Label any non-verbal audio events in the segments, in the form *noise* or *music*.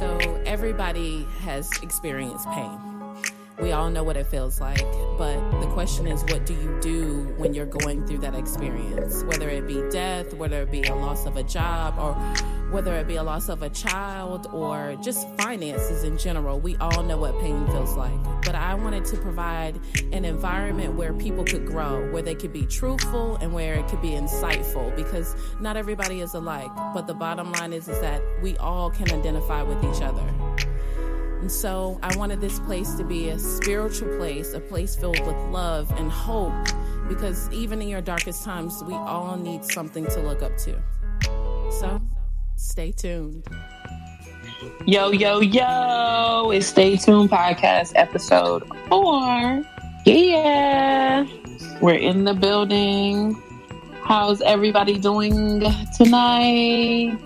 So, everybody has experienced pain. We all know what it feels like, but the question is, what do you do when you're going through that experience? Whether it be death, whether it be a loss of a job, or whether it be a loss of a child, or just finances in general, we all know what pain feels like. But I wanted to provide an environment where people could grow, where they could be truthful, and where it could be insightful, because not everybody is alike. But the bottom line is, is that we all can identify with each other. And so I wanted this place to be a spiritual place, a place filled with love and hope, because even in your darkest times, we all need something to look up to. So stay tuned. Yo, yo, yo, it's Stay Tuned Podcast episode four. Yeah, we're in the building. How's everybody doing tonight?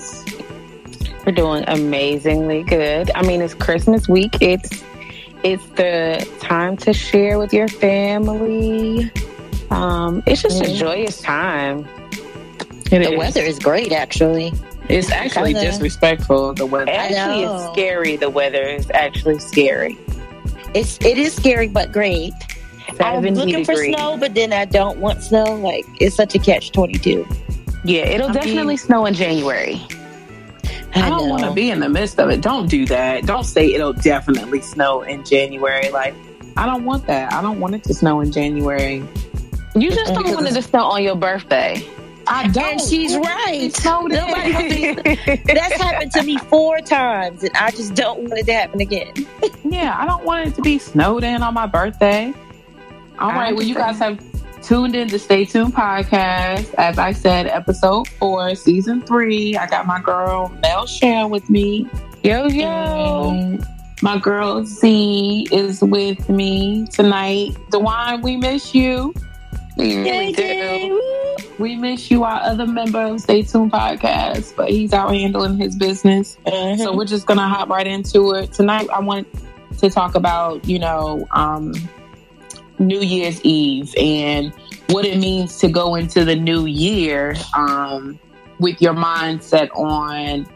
We're doing amazingly good. I mean, it's Christmas week. It's it's the time to share with your family. Um, it's just a joyous time. It the is. weather is great, actually. It's actually Kinda. disrespectful. The weather. Actually, it's scary. The weather is actually scary. It's it is scary, but great. I'm looking degrees. for snow, but then I don't want snow. Like it's such a catch twenty two. Yeah, it'll I definitely mean, snow in January. I, don't want to be in the midst of it. Don't do that. Don't say it'll definitely snow in January. Like, I don't want that. I don't want it to snow in January. You just don't want it to snow on your birthday. I don't. And she's right. Nobody *laughs* That's happened to me four times, and I just don't want it to happen again. yeah, I don't want it to be snowed in on my birthday. All right, well, you guys have tuned in to Stay Tuned podcast. As I said, episode four, season three. I got my girl Mel Sharon with me. Yo, yo. And my girl Z is with me tonight. Dewan, we miss you. We really do. We miss you, our other member of Stay Tuned podcast, but he's out handling his business. Mm-hmm. So we're just gonna hop right into it. Tonight I want to talk about, you know, um, New Year's Eve and what it means to go into the new year um, with your mindset on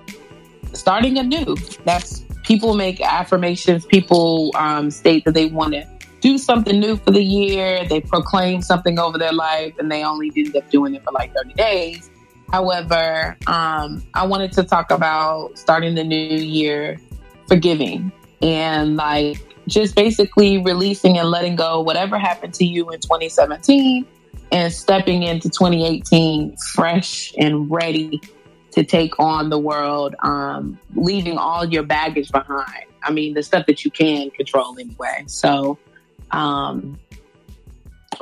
starting anew. That's people make affirmations, people um, state that they want to do something new for the year, they proclaim something over their life, and they only end up doing it for like 30 days. However, um, I wanted to talk about starting the new year forgiving and like just basically releasing and letting go whatever happened to you in 2017 and stepping into 2018 fresh and ready to take on the world, um, leaving all your baggage behind. I mean, the stuff that you can control anyway. So, um,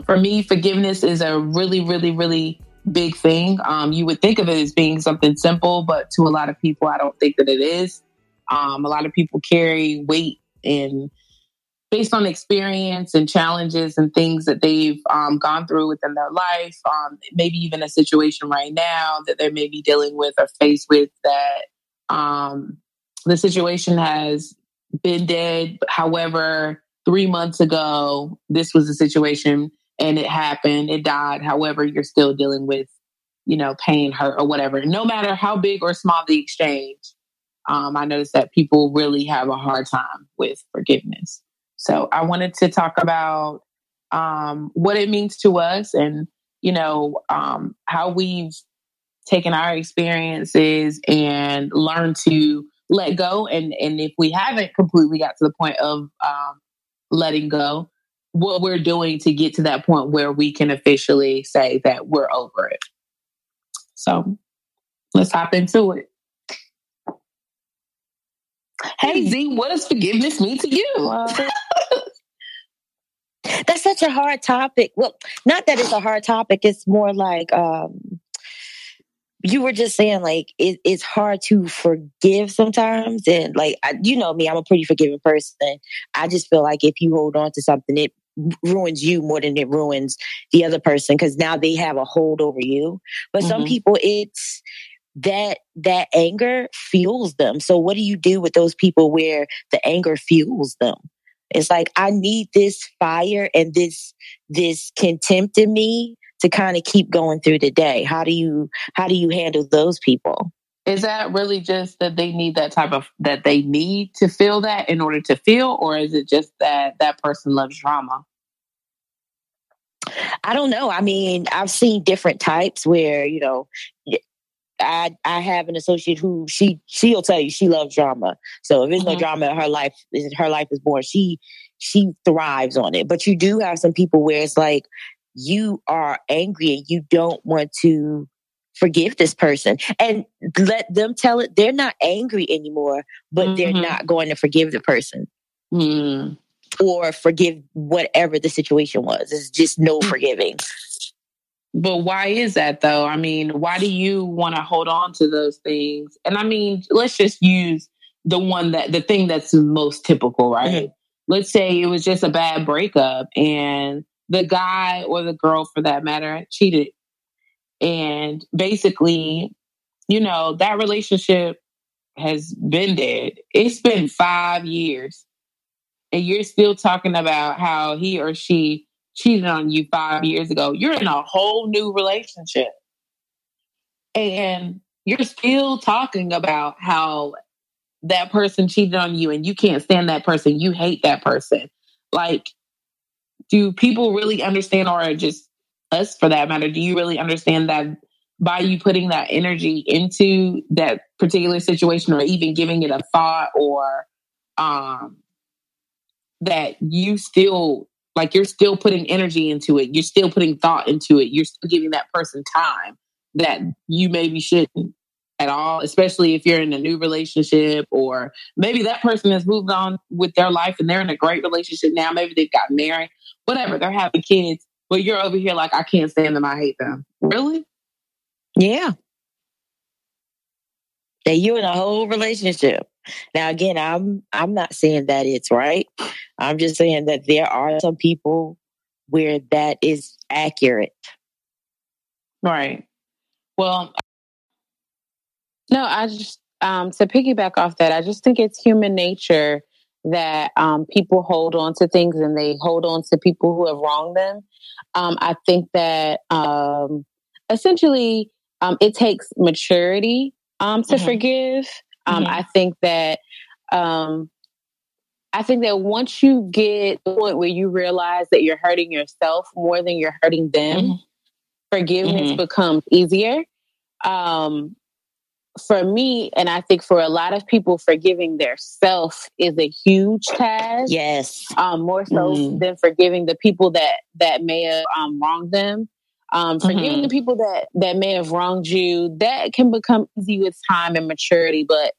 for me, forgiveness is a really, really, really big thing. Um, you would think of it as being something simple, but to a lot of people, I don't think that it is. Um, a lot of people carry weight and based on experience and challenges and things that they've um, gone through within their life, um, maybe even a situation right now that they may be dealing with or faced with that um, the situation has been dead. However, three months ago, this was a situation and it happened, it died. However, you're still dealing with, you know, pain, hurt, or whatever. No matter how big or small the exchange, um, I noticed that people really have a hard time with forgiveness. So I wanted to talk about um, what it means to us and, you know, um, how we've taken our experiences and learned to let go. And, and if we haven't completely got to the point of um, letting go, what we're doing to get to that point where we can officially say that we're over it. So let's hop into it. Hey Z, what does forgiveness mean to you? *laughs* That's such a hard topic. Well, not that it's a hard topic. It's more like um, you were just saying, like it, it's hard to forgive sometimes, and like I, you know me, I'm a pretty forgiving person. I just feel like if you hold on to something, it ruins you more than it ruins the other person because now they have a hold over you. But mm-hmm. some people, it's that that anger fuels them. So what do you do with those people where the anger fuels them? It's like I need this fire and this this contempt in me to kind of keep going through the day. How do you how do you handle those people? Is that really just that they need that type of that they need to feel that in order to feel, or is it just that that person loves drama? I don't know. I mean, I've seen different types where you know, I I have an associate who she she'll tell you she loves drama. So if there's mm-hmm. no drama in her life, her life is boring. She she thrives on it. But you do have some people where it's like you are angry and you don't want to forgive this person and let them tell it they're not angry anymore, but mm-hmm. they're not going to forgive the person. Mm. Or forgive whatever the situation was. It's just no mm. forgiving. But why is that though? I mean, why do you want to hold on to those things? And I mean, let's just use the one that the thing that's most typical, right? Mm-hmm. Let's say it was just a bad breakup and the guy or the girl for that matter cheated and basically, you know, that relationship has been dead. It's been five years. And you're still talking about how he or she cheated on you five years ago. You're in a whole new relationship. And you're still talking about how that person cheated on you and you can't stand that person. You hate that person. Like, do people really understand or just us for that matter, do you really understand that by you putting that energy into that particular situation or even giving it a thought or um that you still like you're still putting energy into it, you're still putting thought into it, you're still giving that person time that you maybe shouldn't at all, especially if you're in a new relationship or maybe that person has moved on with their life and they're in a great relationship now. Maybe they've got married, whatever, they're having kids. But you're over here like, I can't stand them. I hate them. Really? Yeah. That you're in a whole relationship. Now again, I'm I'm not saying that it's right. I'm just saying that there are some people where that is accurate. Right. Well, no, I just um to piggyback off that, I just think it's human nature that um, people hold on to things and they hold on to people who have wronged them. Um, I think that um, essentially um, it takes maturity um, to mm-hmm. forgive. Um, mm-hmm. I think that I think that once you get the point where you realize that you're hurting yourself more than you're hurting them, mm-hmm. forgiveness mm-hmm. becomes easier. Um, for me, and I think for a lot of people, forgiving their self is a huge task. Yes, um, more so mm. than forgiving the people that that may have um, wronged them. Um, forgiving mm-hmm. the people that that may have wronged you that can become easy with time and maturity, but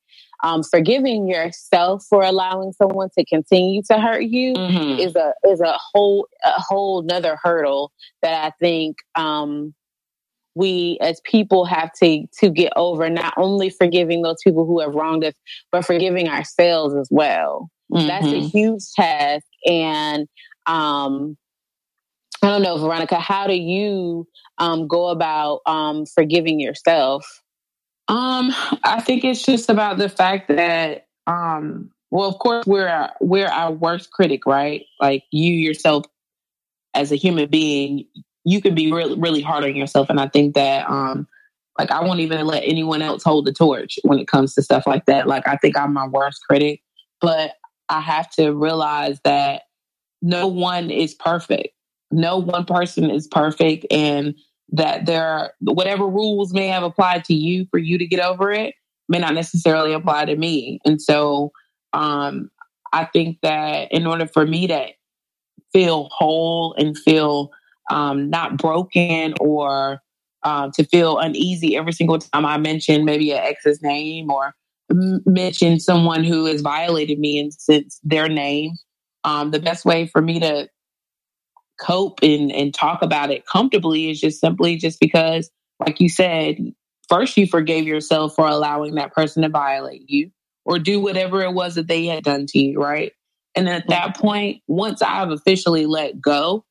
um, forgiving yourself for allowing someone to continue to hurt you mm-hmm. is a is a whole a whole another hurdle that I think um, we as people have to to get over not only forgiving those people who have wronged us but forgiving ourselves as well mm-hmm. that's a mm-hmm. huge task and um i don't know veronica how do you um go about um forgiving yourself um i think it's just about the fact that um well of course we're we're our worst critic right like you yourself as a human being you can be really really hard on yourself. And i think that um like i won't even let anyone else hold the torch when it comes to stuff like that. Like i think i'm my worst critic but i have to realize that no one is perfect. No one person is perfect and that there are whatever rules may have applied to you for you to get over it may not necessarily apply to me. And so um i think that in order for me to feel whole and feel um, not broken or um, to feel uneasy every single time I mention maybe an ex's name or mention someone who has violated me and since their name. Um, the best way for me to cope and, and talk about it comfortably is just simply just because, like you said, first you forgave yourself for allowing that person to violate you or do whatever it was that they had done to you, right? And at that point, once I've officially let go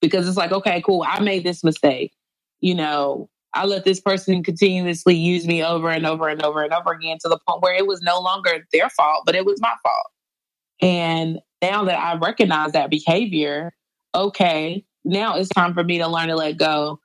because it's like, okay, cool, I made this mistake. You know, I let this person continuously use me over and over and over and over again to the point where it was no longer their fault, but it was my fault. And now that I recognize that behavior, okay, now it's time for me to learn to let go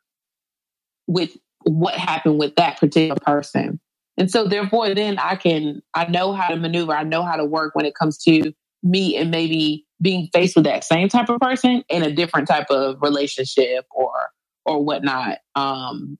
with what happened with that particular person. And so therefore then I can I know how to maneuver, I know how to work when it comes to me and maybe being faced with that same type of person in a different type of relationship or or whatnot. Um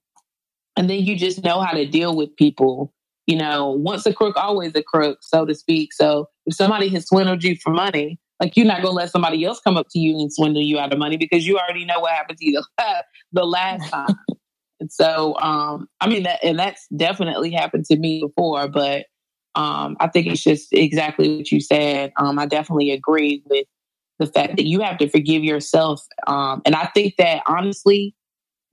and then you just know how to deal with people. You know, once a crook, always a crook, so to speak. So if somebody has swindled you for money, like you're not gonna let somebody else come up to you and swindle you out of money because you already know what happened to you the, *laughs* the last time. *laughs* and so, um, I mean that, and that's definitely happened to me before. But um, I think it's just exactly what you said. Um, I definitely agree with the fact that you have to forgive yourself. Um, and I think that honestly,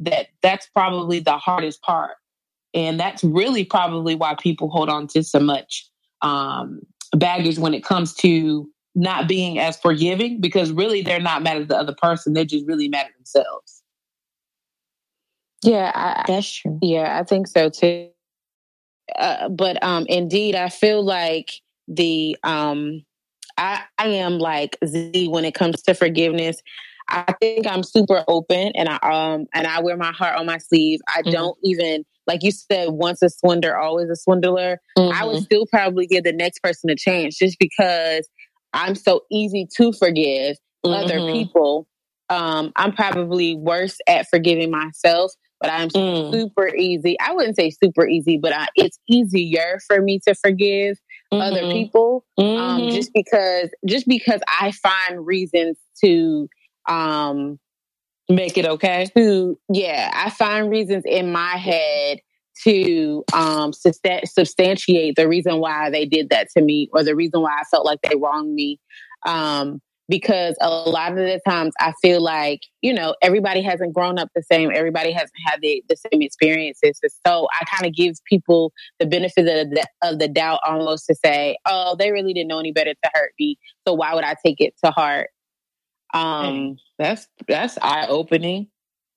that that's probably the hardest part, and that's really probably why people hold on to so much um, baggage when it comes to not being as forgiving because really they're not mad at the other person. They're just really mad at themselves. Yeah, I, that's true. Yeah, I think so too. Uh, but um, indeed, I feel like the um, I, I am like Z when it comes to forgiveness. I think I'm super open and I um and I wear my heart on my sleeve. I mm-hmm. don't even like you said, once a swindler, always a swindler. Mm-hmm. I would mm-hmm. still probably give the next person a chance just because I'm so easy to forgive mm-hmm. other people. Um, I'm probably worse at forgiving myself, but I'm mm. super easy. I wouldn't say super easy, but I, it's easier for me to forgive mm-hmm. other people, um, mm-hmm. just because just because I find reasons to um, make it okay. To yeah, I find reasons in my head to um, substantiate the reason why they did that to me or the reason why I felt like they wronged me. Um, because a lot of the times I feel like, you know, everybody hasn't grown up the same. Everybody hasn't had the, the same experiences. So I kind of give people the benefit of the, of the doubt almost to say, oh, they really didn't know any better to hurt me. So why would I take it to heart? Um, that's, that's eye opening.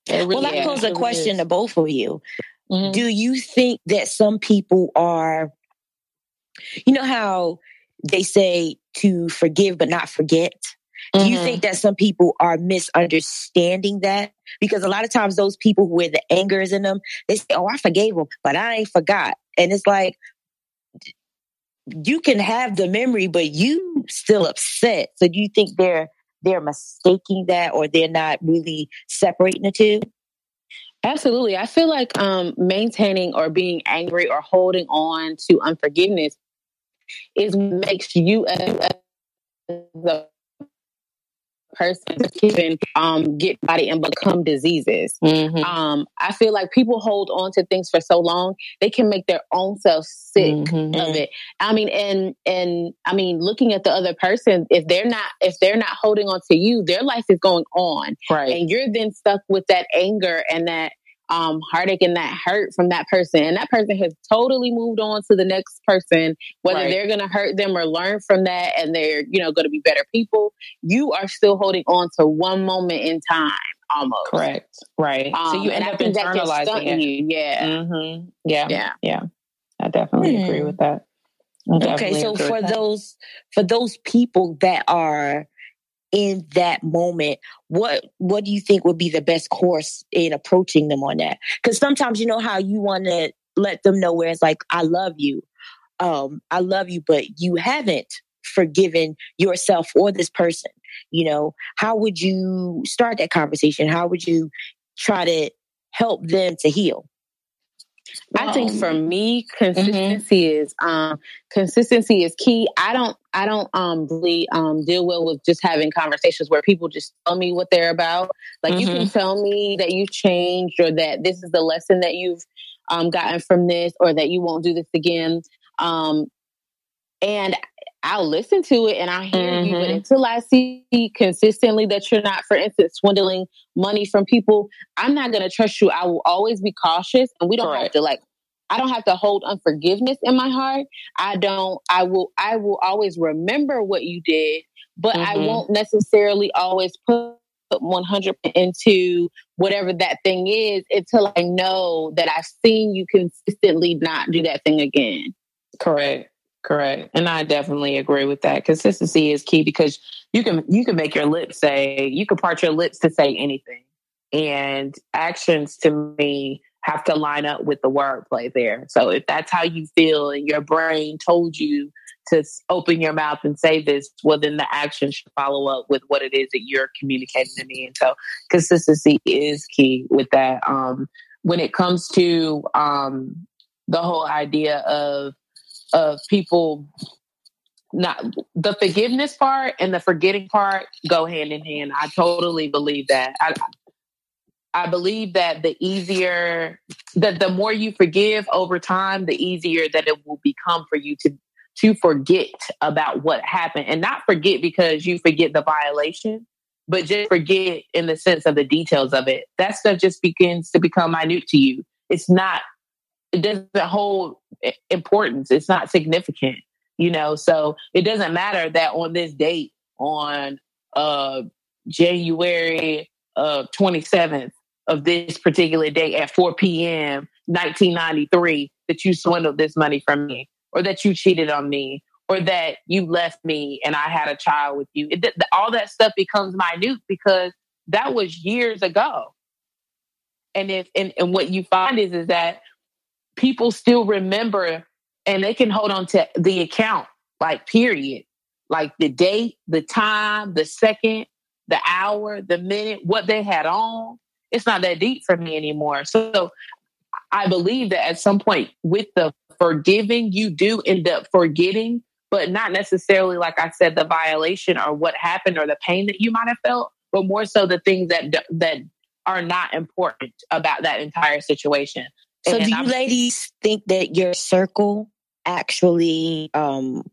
Really well, I pose a question is. to both of you. Mm-hmm. Do you think that some people are, you know, how they say to forgive but not forget? Mm-hmm. Do you think mm-hmm. that some people are misunderstanding that? Because a lot of times those people who the anger is in them, they say, Oh, I forgave them, but I ain't forgot. And it's like, you can have the memory, but you still upset. So do you think they're they're mistaking that or they're not really separating the two? Absolutely. I feel like um, maintaining or being angry or holding on to unforgiveness is makes you as a person can um, get body and become diseases. Mm-hmm. Um, I feel like people hold on to things for so long they can make their own self sick mm-hmm. of it. I mean, and and I mean, looking at the other person, if they're not if they're not holding on to you, their life is going on, right? And you're then stuck with that anger and that um, heartache and that hurt from that person. And that person has totally moved on to the next person, whether right. they're going to hurt them or learn from that and they're, you know, going to be better people. You are still holding on to one moment in time almost. Correct. Right. Um, so you end up internalizing it. You. Yeah. Mm-hmm. Yeah. Yeah. Yeah. I definitely hmm. agree with that. Okay. So for those, for those people that are, in that moment what what do you think would be the best course in approaching them on that? Because sometimes you know how you want to let them know where it's like i love you. Um i love you but you haven't forgiven yourself or this person. You know how would you start that conversation? How would you try to help them to heal I think for me, mm-hmm. consistency mm-hmm. is um, consistency is key. I don't I don't um, really um, deal well with just having conversations where people just tell me what they're about. Like mm-hmm. you can mm-hmm. tell me that you've changed or that this is the lesson that you've um, gotten from this or that you won't do this again. Um, and I'll listen to it and I hear mm-hmm. you, but mm-hmm. until I see consistently that you're not, for instance, swindling money from people, I'm not going to trust you. I will always be cautious, and we don't Correct. have to like. I don't have to hold unforgiveness in my heart. I don't. I will. I will always remember what you did, but mm-hmm. I won't necessarily always put 100 into whatever that thing is until I know that I've seen you consistently not do that thing again. Correct. Correct. And I definitely agree with that. Consistency is key because you can you can make your lips say you can part your lips to say anything. And actions to me, have to line up with the wordplay there. So if that's how you feel and your brain told you to open your mouth and say this, well, then the action should follow up with what it is that you're communicating to me. And so consistency is key with that. Um, when it comes to um, the whole idea of of people not the forgiveness part and the forgetting part go hand in hand. I totally believe that. I I believe that the easier that the more you forgive over time, the easier that it will become for you to to forget about what happened and not forget because you forget the violation, but just forget in the sense of the details of it. That stuff just begins to become minute to you. It's not, it doesn't hold importance. It's not significant, you know? So it doesn't matter that on this date, on uh, January uh, 27th of this particular day at 4 p.m., 1993, that you swindled this money from me or that you cheated on me or that you left me and I had a child with you. It, all that stuff becomes minute because that was years ago. And if and, and what you find is is that people still remember and they can hold on to the account, like period. Like the date, the time, the second, the hour, the minute, what they had on. It's not that deep for me anymore. So I believe that at some point with the forgiving, you do end up forgetting, but not necessarily, like I said, the violation or what happened or the pain that you might have felt, but more so the things that that are not important about that entire situation. So, and do you I'm, ladies think that your circle actually um,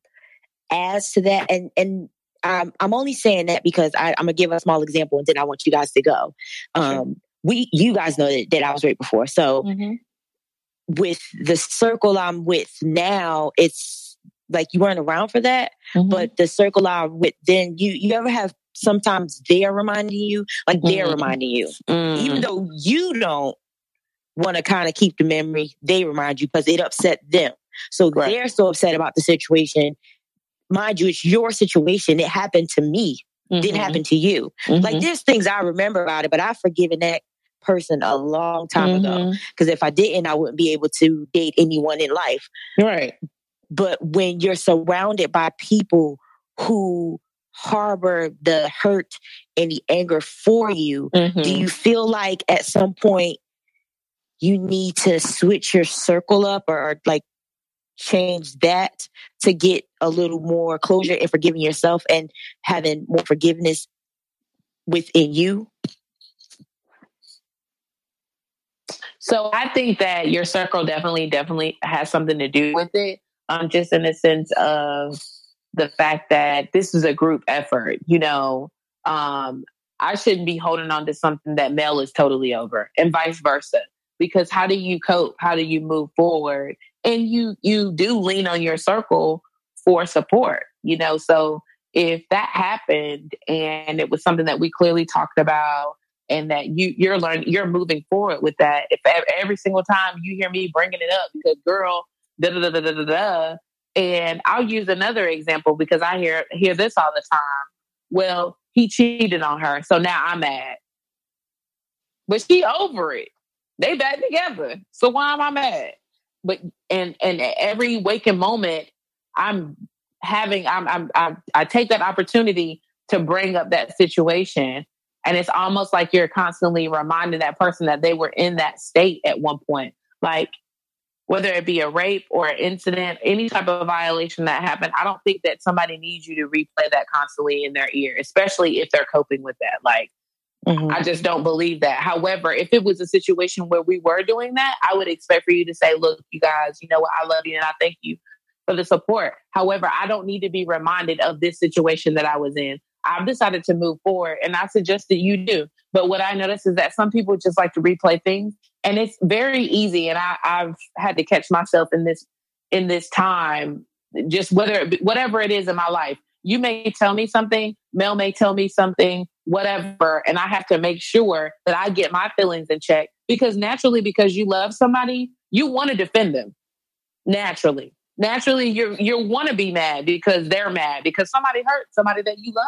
adds to that? And and I'm I'm only saying that because I, am gonna give a small example, and then I want you guys to go. Um, sure. We, you guys know that, that I was raped before, so mm-hmm with the circle I'm with now, it's like you weren't around for that, mm-hmm. but the circle I'm with then you you ever have sometimes they're reminding you, like they're mm-hmm. reminding you. Mm-hmm. Even though you don't want to kind of keep the memory, they remind you because it upset them. So right. they're so upset about the situation. Mind you, it's your situation. It happened to me. Didn't mm-hmm. happen to you. Like mm-hmm. there's things I remember about it, but I've forgiven that person a long time mm-hmm. ago. Because if I didn't, I wouldn't be able to date anyone in life. Right. But when you're surrounded by people who harbor the hurt and the anger for you, mm-hmm. do you feel like at some point you need to switch your circle up or, or like change that to get a little more closure and forgiving yourself and having more forgiveness within you? So I think that your circle definitely, definitely has something to do with it. Um, just in the sense of the fact that this is a group effort. You know, um, I shouldn't be holding on to something that Mel is totally over, and vice versa. Because how do you cope? How do you move forward? And you you do lean on your circle for support. You know, so if that happened and it was something that we clearly talked about and that you you're learning you're moving forward with that if every single time you hear me bringing it up because girl da da da da da da and I'll use another example because I hear hear this all the time well he cheated on her so now I'm mad but she over it they back together so why am I mad but and and every waking moment I'm having I'm, I'm I, I take that opportunity to bring up that situation and it's almost like you're constantly reminding that person that they were in that state at one point. Like, whether it be a rape or an incident, any type of violation that happened, I don't think that somebody needs you to replay that constantly in their ear, especially if they're coping with that. Like, mm-hmm. I just don't believe that. However, if it was a situation where we were doing that, I would expect for you to say, look, you guys, you know what? I love you and I thank you for the support. However, I don't need to be reminded of this situation that I was in. I've decided to move forward and I suggest that you do. But what I notice is that some people just like to replay things and it's very easy. And I, I've had to catch myself in this, in this time, just whether, whatever it is in my life, you may tell me something, Mel may tell me something, whatever. And I have to make sure that I get my feelings in check because naturally, because you love somebody, you want to defend them naturally naturally you you want to be mad because they're mad because somebody hurt somebody that you love.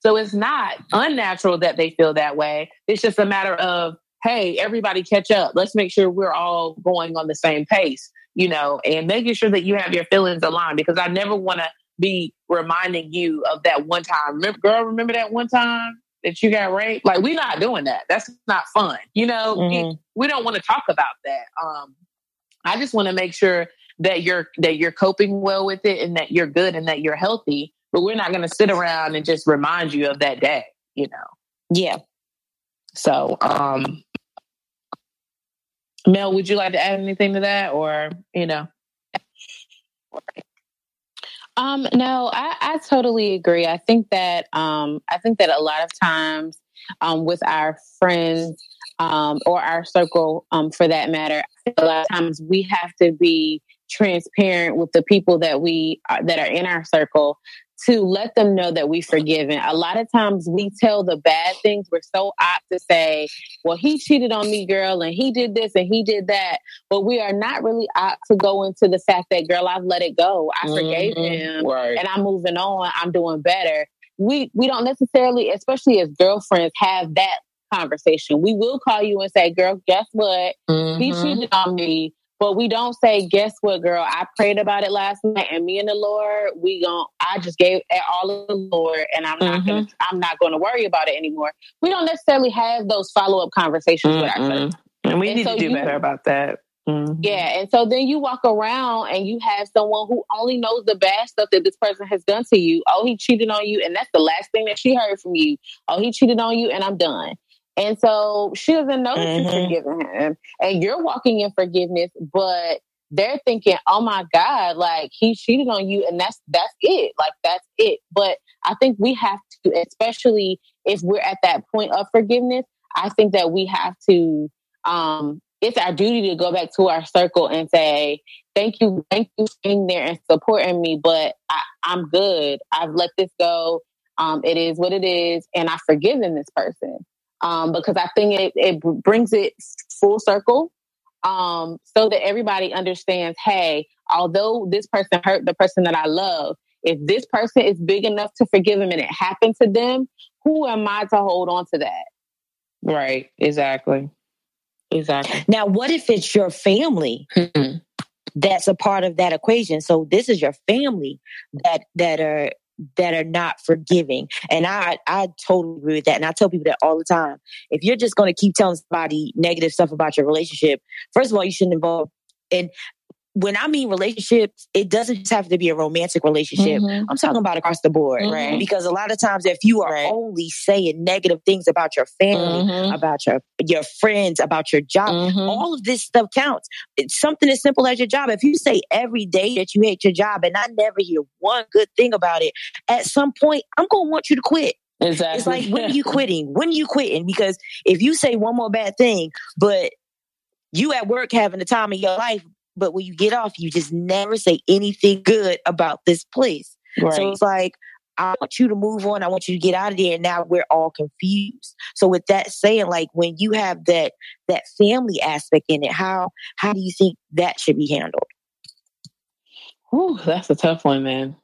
So it's not unnatural that they feel that way. It's just a matter of hey, everybody catch up. Let's make sure we're all going on the same pace, you know, and making sure that you have your feelings aligned because I never want to be reminding you of that one time. Remember, girl, remember that one time that you got raped? Like, we're not doing that. That's not fun. You know, mm-hmm. we don't want to talk about that. Um, I just want to make sure that you're that you're coping well with it and that you're good and that you're healthy. But we're not going to sit around and just remind you of that day. You know. Yeah. So, um, Mel, would you like to add anything to that, or you know? Um, no, I, I totally agree. I think that um, I think that a lot of times um, with our friends um, or our circle, um, for that matter, a lot of times we have to be transparent with the people that we are, that are in our circle to let them know that we forgiven. A lot of times we tell the bad things. We're so apt to say, well, he cheated on me, girl, and he did this and he did that. But we are not really apt to go into the fact that, girl, I've let it go. I mm-hmm. forgave him right. and I'm moving on. I'm doing better. We we don't necessarily, especially as girlfriends, have that conversation. We will call you and say, girl, guess what? Mm-hmm. He cheated on me but we don't say, guess what, girl? I prayed about it last night, and me and the Lord, we gon' I just gave it all of the Lord, and I'm not mm-hmm. gonna I'm not gonna worry about it anymore. We don't necessarily have those follow up conversations mm with ourselves. And we and need so to do you, better about that. Mm-hmm. Yeah, and so then you walk around and you have someone who only knows the bad stuff that this person has done to you. Oh, he cheated on you, and that's the last thing that she heard from you. Oh, he cheated on you, and I'm done. And so she doesn't know that mm-hmm. you've forgiven him. And you're walking in forgiveness, but they're thinking, oh my God, like he cheated on you and that's that's it. Like that's it. But I think we have to, especially if we're at that point of forgiveness, I think that we have to um it's our duty to go back to our circle and say, Thank you, thank you for being there and supporting me, but I, I'm good. I've let this go. Um, it is what it is, and I've forgiven this person um, because I think it, it brings it full circle um, so that everybody understands hey, although this person hurt the person that I love, if this person is big enough to forgive them and it happened to them, who am I to hold on to that? Right, exactly. Exactly. Now, what if it's your family? Hmm. That's a part of that equation. So this is your family that that are that are not forgiving. And I, I totally agree with that. And I tell people that all the time. If you're just going to keep telling somebody negative stuff about your relationship, first of all, you shouldn't involve. And when I mean relationships, it doesn't just have to be a romantic relationship. Mm-hmm. I'm talking about across the board, mm-hmm. right? Because a lot of times, if you are right. only saying negative things about your family, mm-hmm. about your your friends, about your job, mm-hmm. all of this stuff counts. It's something as simple as your job. If you say every day that you hate your job, and I never hear one good thing about it, at some point, I'm going to want you to quit. Exactly. It's like when are you *laughs* quitting? When are you quitting? Because if you say one more bad thing, but you at work having the time of your life, but when you get off, you just never say anything good about this place. Right. So it's like, I want you to move on. I want you to get out of there. And now we're all confused. So with that saying, like when you have that that family aspect in it, how how do you think that should be handled? Ooh, that's a tough one, man.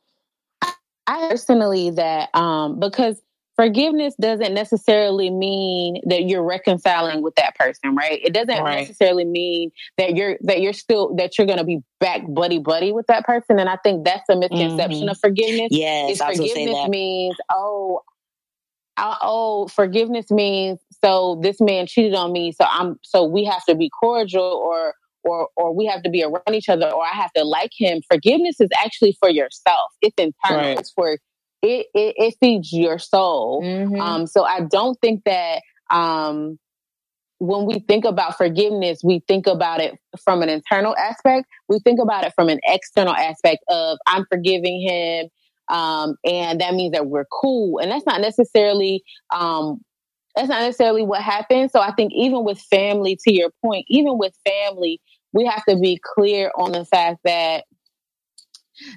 I personally that um because forgiveness doesn't necessarily mean that you're reconciling with that person, right? It doesn't right. necessarily mean that you're that you're still that you're going to be back buddy buddy with that person. And I think that's a misconception mm-hmm. of forgiveness. Yes, is forgiveness means oh, I, oh, forgiveness means so this man cheated on me, so I'm so we have to be cordial or or or we have to be around each other or I have to like him. Forgiveness is actually for yourself. It's internal. Right. It's for it, it, it feeds your soul. Mm-hmm. Um, so I don't think that um, when we think about forgiveness, we think about it from an internal aspect. We think about it from an external aspect of I'm forgiving him. Um, and that means that we're cool. And that's not necessarily, um, that's not necessarily what happens. So I think even with family, to your point, even with family, we have to be clear on the fact that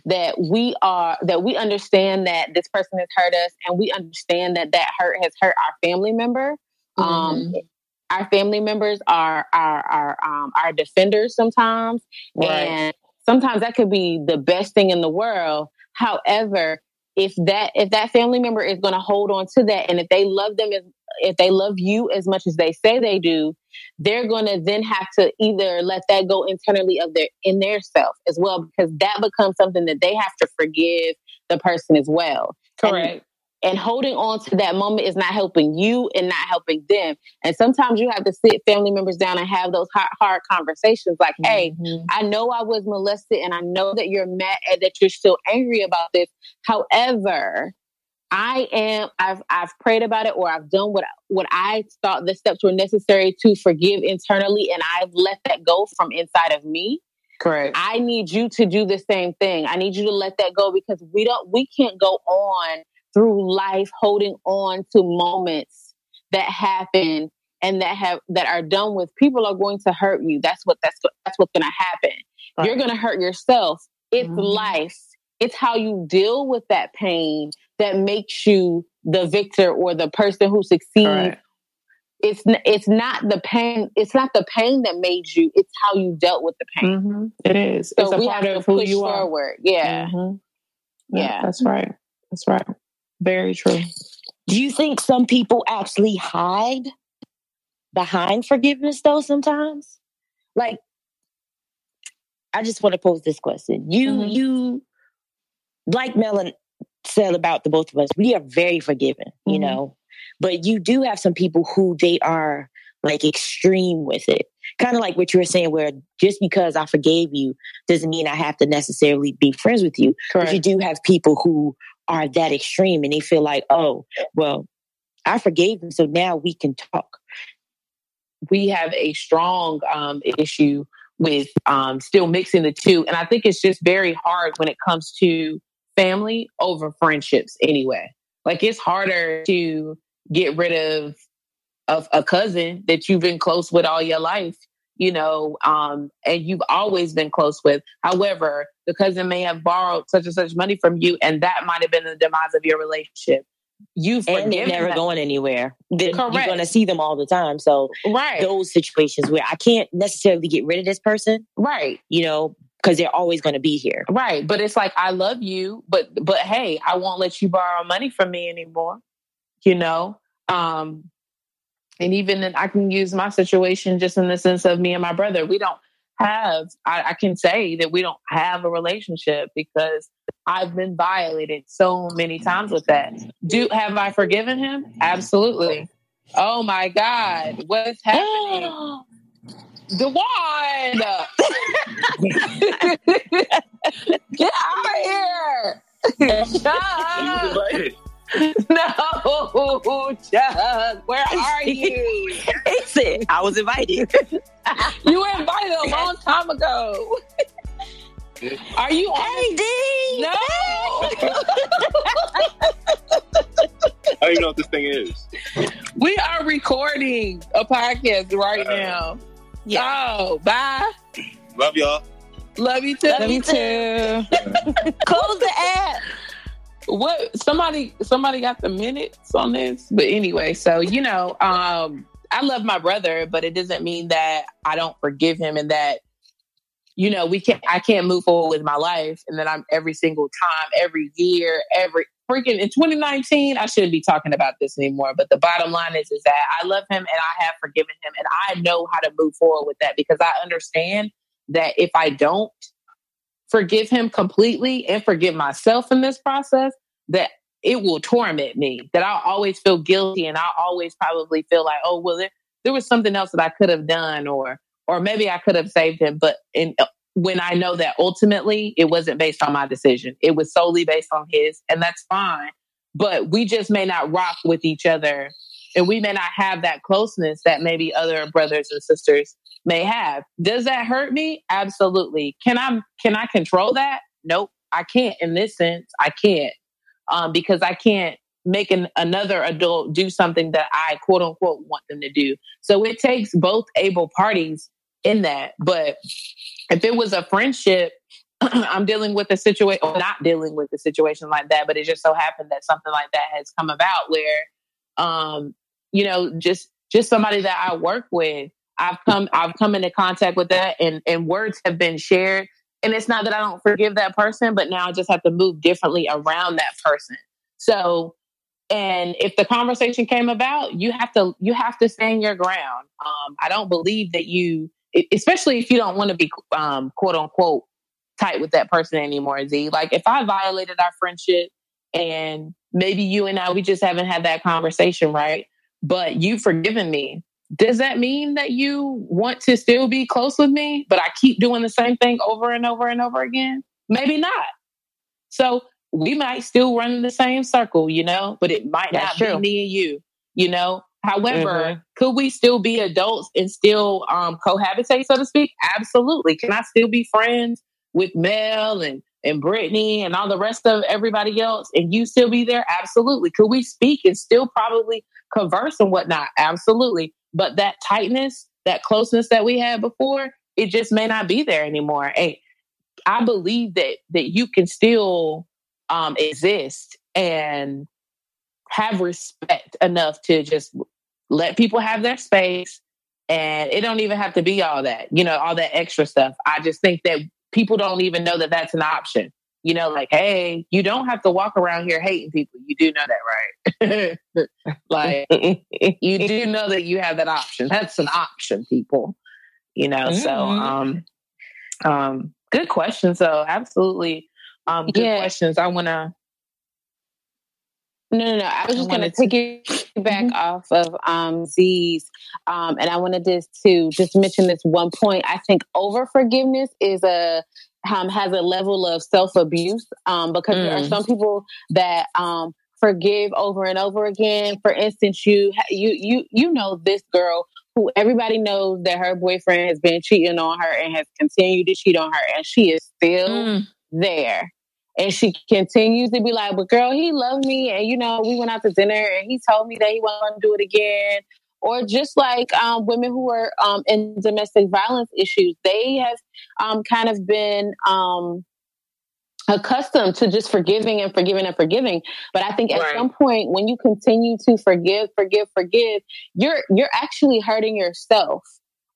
that we are that we understand that this person has hurt us and we understand that that hurt has hurt our family member um, mm-hmm. um our family members are our our um, our defenders sometimes right. and sometimes that could be the best thing in the world however if that if that family member is going to hold on to that and if they love them as if they love you as much as they say they do they're going to then have to either let that go internally of their in their self as well because that becomes something that they have to forgive the person as well. Correct. and, and holding on to that moment is not helping you and not helping them. And sometimes you have to sit family members down and have those hard, hard conversations like hey mm-hmm. i know i was molested and i know that you're mad and that you're still angry about this. However I am I've I've prayed about it or I've done what what I thought the steps were necessary to forgive internally and I've let that go from inside of me. Correct. I need you to do the same thing. I need you to let that go because we don't we can't go on through life holding on to moments that happen and that have that are done with people are going to hurt you. That's what that's that's what's going to happen. Right. You're going to hurt yourself. It's mm-hmm. life. It's how you deal with that pain that makes you the victor or the person who succeeds. Right. It's it's not the pain. It's not the pain that made you. It's how you dealt with the pain. Mm-hmm. It is. So it's we have to push forward. Are. Yeah. Mm-hmm. yeah, yeah. That's right. That's right. Very true. Do you think some people actually hide behind forgiveness though sometimes? Like I just want to pose this question. You mm-hmm. you like Melon said about the both of us, we are very forgiving, you mm-hmm. know. But you do have some people who they are like extreme with it. Kind of like what you were saying, where just because I forgave you doesn't mean I have to necessarily be friends with you. Correct. But you do have people who are that extreme and they feel like, oh, well, I forgave him, so now we can talk. We have a strong um, issue with um, still mixing the two. And I think it's just very hard when it comes to family over friendships anyway. Like it's harder to get rid of of a cousin that you've been close with all your life, you know, um, and you've always been close with. However, the cousin may have borrowed such and such money from you, and that might have been the demise of your relationship. You've and they're never going anywhere. They're, Correct. You're going to see them all the time. So, right, those situations where I can't necessarily get rid of this person, right? You know, because they're always going to be here. Right. But it's like, I love you, but, but hey, I won't let you borrow money from me anymore. You know? Um, and even then I can use my situation just in the sense of me and my brother. We don't have, I, I can say that we don't have a relationship because I've been violated so many times with that. Do have I forgiven him? Absolutely. Oh my God, what's happening? *gasps* *gasps* *gasps* Dewan! *laughs* Get out of here! Chuck! No, Chuck, where are *laughs* you? he said, I was invited. *laughs* you were invited a long time ago. Are you on? Hey, No. I don't even know what this thing is. We are recording a podcast right uh, now. Yeah. Oh, bye. Love y'all. Love you too. Love you too. *laughs* Close the app. What somebody somebody got the minutes on this? But anyway, so you know, um, I love my brother, but it doesn't mean that I don't forgive him and that you know, we can't I can't move forward with my life and then I'm every single time, every year, every freaking in 2019, I shouldn't be talking about this anymore. But the bottom line is, is that I love him and I have forgiven him, and I know how to move forward with that because I understand that if I don't forgive him completely and forgive myself in this process, that it will torment me. That I'll always feel guilty, and I'll always probably feel like, oh well, there, there was something else that I could have done, or or maybe I could have saved him. But in when I know that ultimately it wasn't based on my decision. It was solely based on his, and that's fine. But we just may not rock with each other and we may not have that closeness that maybe other brothers and sisters may have. Does that hurt me? Absolutely. Can I can I control that? Nope. I can't in this sense. I can't. Um, because I can't make an, another adult do something that I quote unquote want them to do. So it takes both able parties in that. But if it was a friendship, *clears throat* I'm dealing with a situation, or not dealing with a situation like that, but it just so happened that something like that has come about where, um, you know, just just somebody that I work with, I've come I've come into contact with that, and and words have been shared. And it's not that I don't forgive that person, but now I just have to move differently around that person. So And if the conversation came about, you have to you have to stand your ground. Um, I don't believe that you, especially if you don't want to be um, quote unquote tight with that person anymore. Z, like if I violated our friendship and maybe you and I we just haven't had that conversation, right? But you've forgiven me. Does that mean that you want to still be close with me, but I keep doing the same thing over and over and over again? Maybe not. So we might still run in the same circle, you know, but it might That's not true. be me and you, you know. However, mm-hmm. could we still be adults and still um, cohabitate, so to speak? Absolutely. Can I still be friends with Mel and and Brittany and all the rest of everybody else, and you still be there? Absolutely. Could we speak and still probably converse and whatnot? Absolutely. But that tightness, that closeness that we had before, it just may not be there anymore. And I believe that that you can still um, exist and have respect enough to just let people have their space and it don't even have to be all that you know all that extra stuff i just think that people don't even know that that's an option you know like hey you don't have to walk around here hating people you do know that right *laughs* like you do *laughs* know that you have that option that's an option people you know mm-hmm. so um um good question so absolutely um, good yeah. questions. I want to. No, no, no. I was just going to take it back mm-hmm. off of um, Z's, um, and I wanted this to just mention this one point. I think over forgiveness is a um, has a level of self abuse um, because mm. there are mm. some people that um, forgive over and over again. For instance, you you you you know this girl who everybody knows that her boyfriend has been cheating on her and has continued to cheat on her, and she is still mm there. And she continues to be like, but girl, he loved me. And, you know, we went out to dinner and he told me that he wasn't going to do it again. Or just like um, women who are um, in domestic violence issues, they have um, kind of been um, accustomed to just forgiving and forgiving and forgiving. But I think at right. some point, when you continue to forgive, forgive, forgive, you're you're actually hurting yourself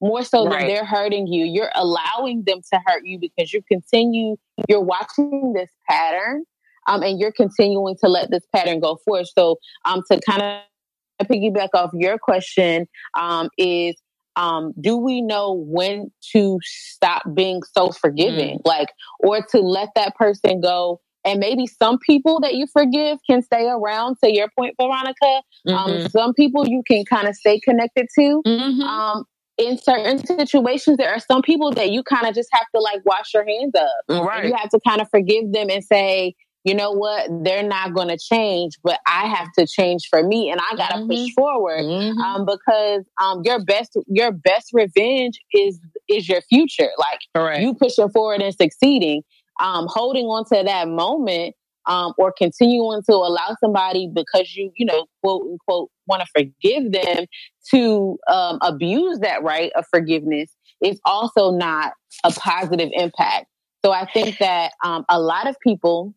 more so right. than they're hurting you. You're allowing them to hurt you because you continue, you're watching this pattern um, and you're continuing to let this pattern go forward. So, um, to kind of piggyback off your question, um, is um, do we know when to stop being so forgiving? Mm. Like, or to let that person go and maybe some people that you forgive can stay around to your point veronica um, mm-hmm. um, some people you can kind of stay connected to mm-hmm. um, in certain situations, there are some people that you kind of just have to like wash your hands of. Right. you have to kind of forgive them and say, you know what, they're not going to change, but I have to change for me, and I got to mm-hmm. push forward mm-hmm. um, because um, your best your best revenge is is your future. Like Correct. you pushing forward and succeeding, um, holding on to that moment um, or continuing to allow somebody because you, you know, quote unquote, want to forgive them to um, abuse that right of forgiveness is also not a positive impact. So I think that um, a lot of people,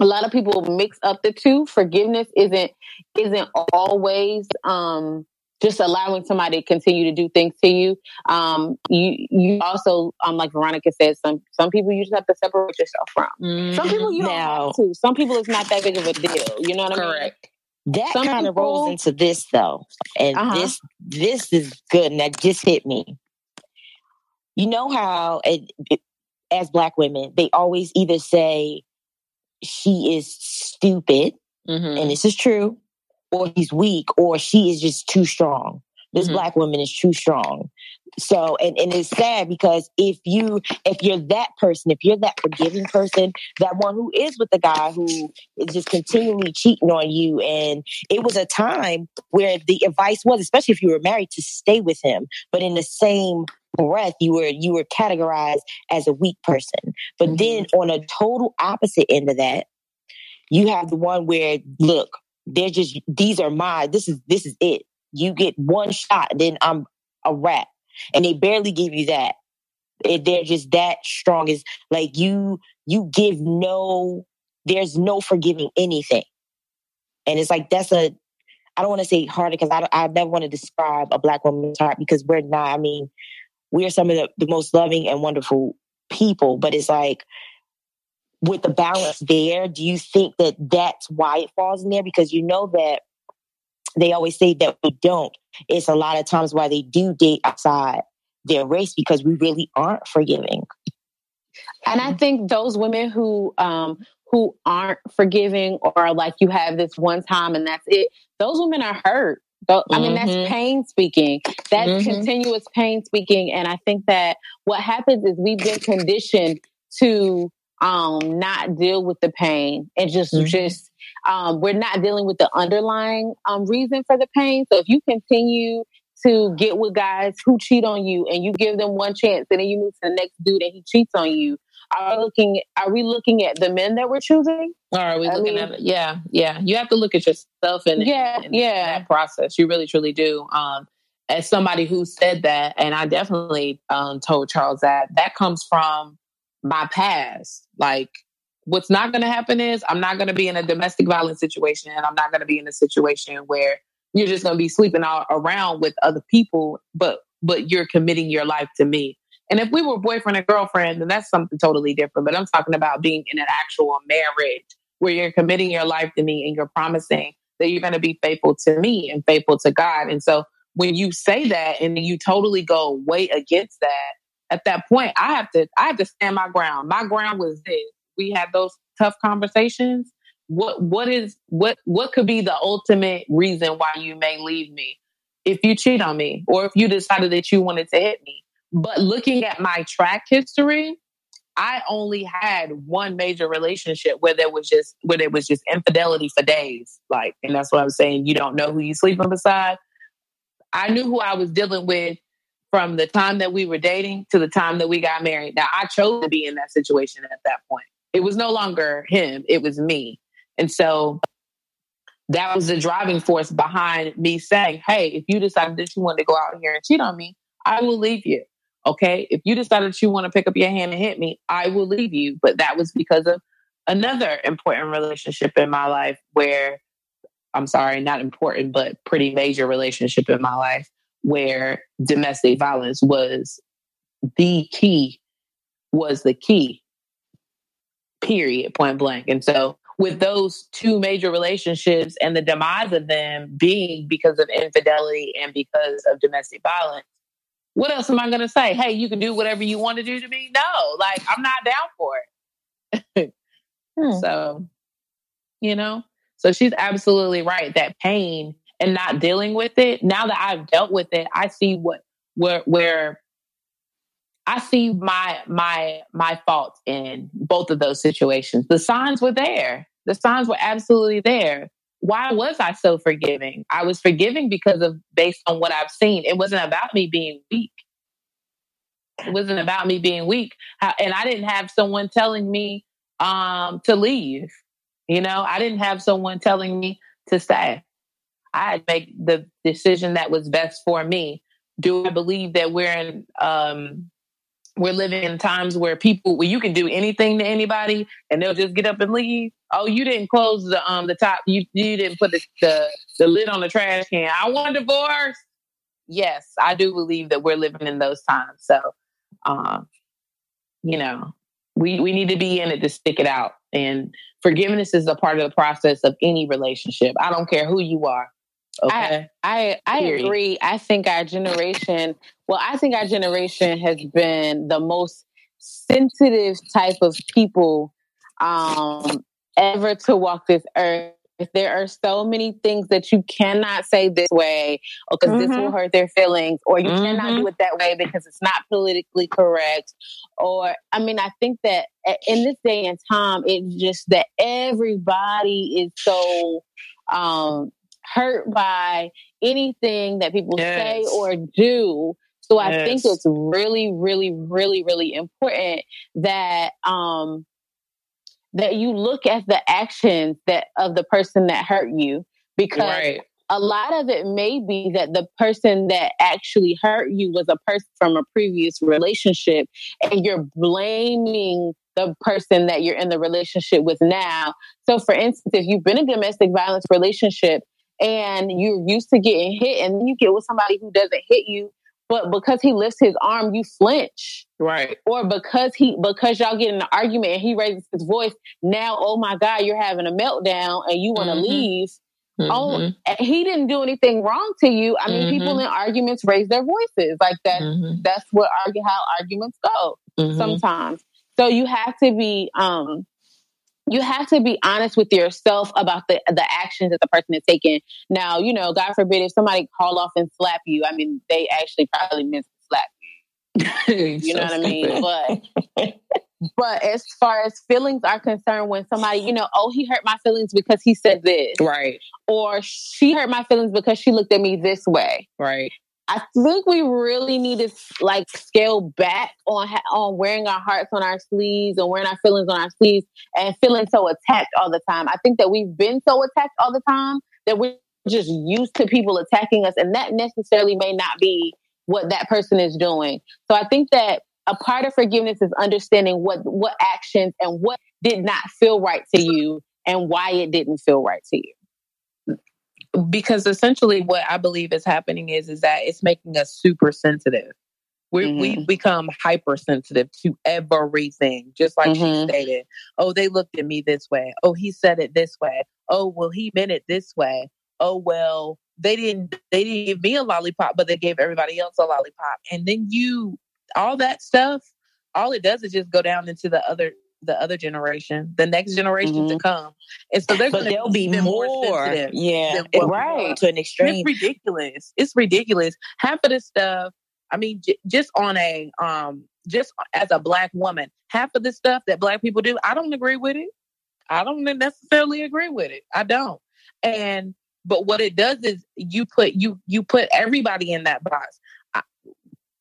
a lot of people mix up the two. Forgiveness isn't isn't always um, just allowing somebody to continue to do things to you. Um, you you also, um, like Veronica said, some some people you just have to separate yourself from. Mm-hmm. Some people you don't now, have to. Some people it's not that big of a deal. You know what correct. I mean? That some kind people, of rolls into this though, and uh-huh. this this is good, and that just hit me. You know how, it, it, as Black women, they always either say she is stupid, mm-hmm. and this is true, or he's weak or she is just too strong. This mm-hmm. black woman is too strong. So and, and it's sad because if you if you're that person, if you're that forgiving person, that one who is with the guy who is just continually cheating on you, and it was a time where the advice was, especially if you were married, to stay with him. But in the same breath, you were you were categorized as a weak person. But mm-hmm. then on a total opposite end of that, you have the one where look, they're just these are my this is this is it. You get one shot, then I'm a rat. And they barely give you that. They're just that strong. Is like you you give no there's no forgiving anything. And it's like that's a I don't want to say harder because I I never want to describe a black woman's heart because we're not. I mean, we are some of the, the most loving and wonderful people, but it's like with the balance there, do you think that that's why it falls in there? Because you know that they always say that we don't. It's a lot of times why they do date outside their race because we really aren't forgiving. And I think those women who um, who aren't forgiving or like you have this one time and that's it, those women are hurt. I mean, that's mm-hmm. pain speaking. That's mm-hmm. continuous pain speaking. And I think that what happens is we've been conditioned to um not deal with the pain and just mm-hmm. just um we're not dealing with the underlying um reason for the pain. So if you continue to get with guys who cheat on you and you give them one chance and then you move to the next dude and he cheats on you, are looking are we looking at the men that we're choosing? Or are we I looking mean, at it? Yeah, yeah. You have to look at yourself and yeah, and yeah. that process. You really truly do. Um as somebody who said that, and I definitely um, told Charles that that comes from my past. Like, what's not going to happen is I'm not going to be in a domestic violence situation, and I'm not going to be in a situation where you're just going to be sleeping all around with other people, but but you're committing your life to me. And if we were boyfriend and girlfriend, then that's something totally different. But I'm talking about being in an actual marriage where you're committing your life to me and you're promising that you're going to be faithful to me and faithful to God. And so when you say that and you totally go way against that, at that point, I have to I have to stand my ground. My ground was this. We had those tough conversations. What what is what what could be the ultimate reason why you may leave me? If you cheat on me or if you decided that you wanted to hit me. But looking at my track history, I only had one major relationship where there was just where there was just infidelity for days. Like, and that's what I'm saying. You don't know who you sleeping beside. I knew who I was dealing with from the time that we were dating to the time that we got married. Now, I chose to be in that situation at that point. It was no longer him, it was me. And so that was the driving force behind me saying, Hey, if you decide that you want to go out here and cheat on me, I will leave you. Okay. If you decided that you want to pick up your hand and hit me, I will leave you. But that was because of another important relationship in my life where I'm sorry, not important, but pretty major relationship in my life where domestic violence was the key, was the key, period, point blank. And so, with those two major relationships and the demise of them being because of infidelity and because of domestic violence, what else am I going to say? Hey, you can do whatever you want to do to me? No, like I'm not down for it. *laughs* hmm. So, you know, so she's absolutely right. That pain and not dealing with it. Now that I've dealt with it, I see what where where I see my my my fault in both of those situations. The signs were there. The signs were absolutely there. Why was I so forgiving? I was forgiving because of based on what I've seen. It wasn't about me being weak. It wasn't about me being weak. And I didn't have someone telling me um, to leave. You know, I didn't have someone telling me to stay. I had make the decision that was best for me. Do I believe that we're in um, we're living in times where people where you can do anything to anybody and they'll just get up and leave? Oh, you didn't close the um the top. You you didn't put the the, the lid on the trash can. I want a divorce. Yes, I do believe that we're living in those times. So, um, you know, we we need to be in it to stick it out. And forgiveness is a part of the process of any relationship. I don't care who you are. Okay. I I, I agree. I think our generation, well, I think our generation has been the most sensitive type of people um, ever to walk this earth. There are so many things that you cannot say this way or because mm-hmm. this will hurt their feelings, or you mm-hmm. cannot do it that way because it's not politically correct. Or, I mean, I think that in this day and time, it's just that everybody is so um, hurt by anything that people yes. say or do. So I think it's really, really, really, really important that um that you look at the actions that of the person that hurt you because right. a lot of it may be that the person that actually hurt you was a person from a previous relationship and you're blaming the person that you're in the relationship with now. So for instance, if you've been in a domestic violence relationship and you're used to getting hit and then you get with somebody who doesn't hit you but because he lifts his arm, you flinch. Right. Or because he because y'all get in an argument and he raises his voice, now oh my God, you're having a meltdown and you want to Mhm. leave. Mhm. Oh, he didn't do anything wrong to you. I mean, Mhm. people in arguments raise their voices. Like that Mhm. that's what argue how arguments go Mhm. sometimes. So you have to be um you have to be honest with yourself about the the actions that the person is taking. Now, you know, God forbid if somebody call off and slap you, I mean, they actually probably meant to slap you *laughs* You know what I mean? But *laughs* but as far as feelings are concerned, when somebody, you know, oh, he hurt my feelings because he said this, right. or she hurt my feelings because she looked at me this way. Right. I think we really need to like scale back on ha- on wearing our hearts on our sleeves and wearing our feelings on our sleeves and feeling so attacked all the time. I think that we've been so attacked all the time that we're just used to people attacking us, and that necessarily may not be what that person is doing. So I think that a part of forgiveness is understanding what what actions and what did not feel right to you and why it didn't feel right to you. Because essentially what I believe is happening is is that it's making us super sensitive. We Mhm. we become hypersensitive to everything, just like Mhm. she stated. Oh, they looked at me this way. Oh, he said it this way. Oh, well, he meant it this way. Oh, well, they didn't they didn't give me a lollipop, but they gave everybody else a lollipop. And then you all that stuff, all it does is just go down into the other the other generation, the next generation to come. And so they're But gonna there'll be more. sensitive yeah. than what we Right. To an extreme. It's ridiculous. It's ridiculous. Half of the stuff, I mean, j- just on a, um, just as a black woman, half of the stuff that black people do, I don't agree with it. I don't necessarily agree with it. I don't. And, but what it does is you put, you, you put everybody in that box.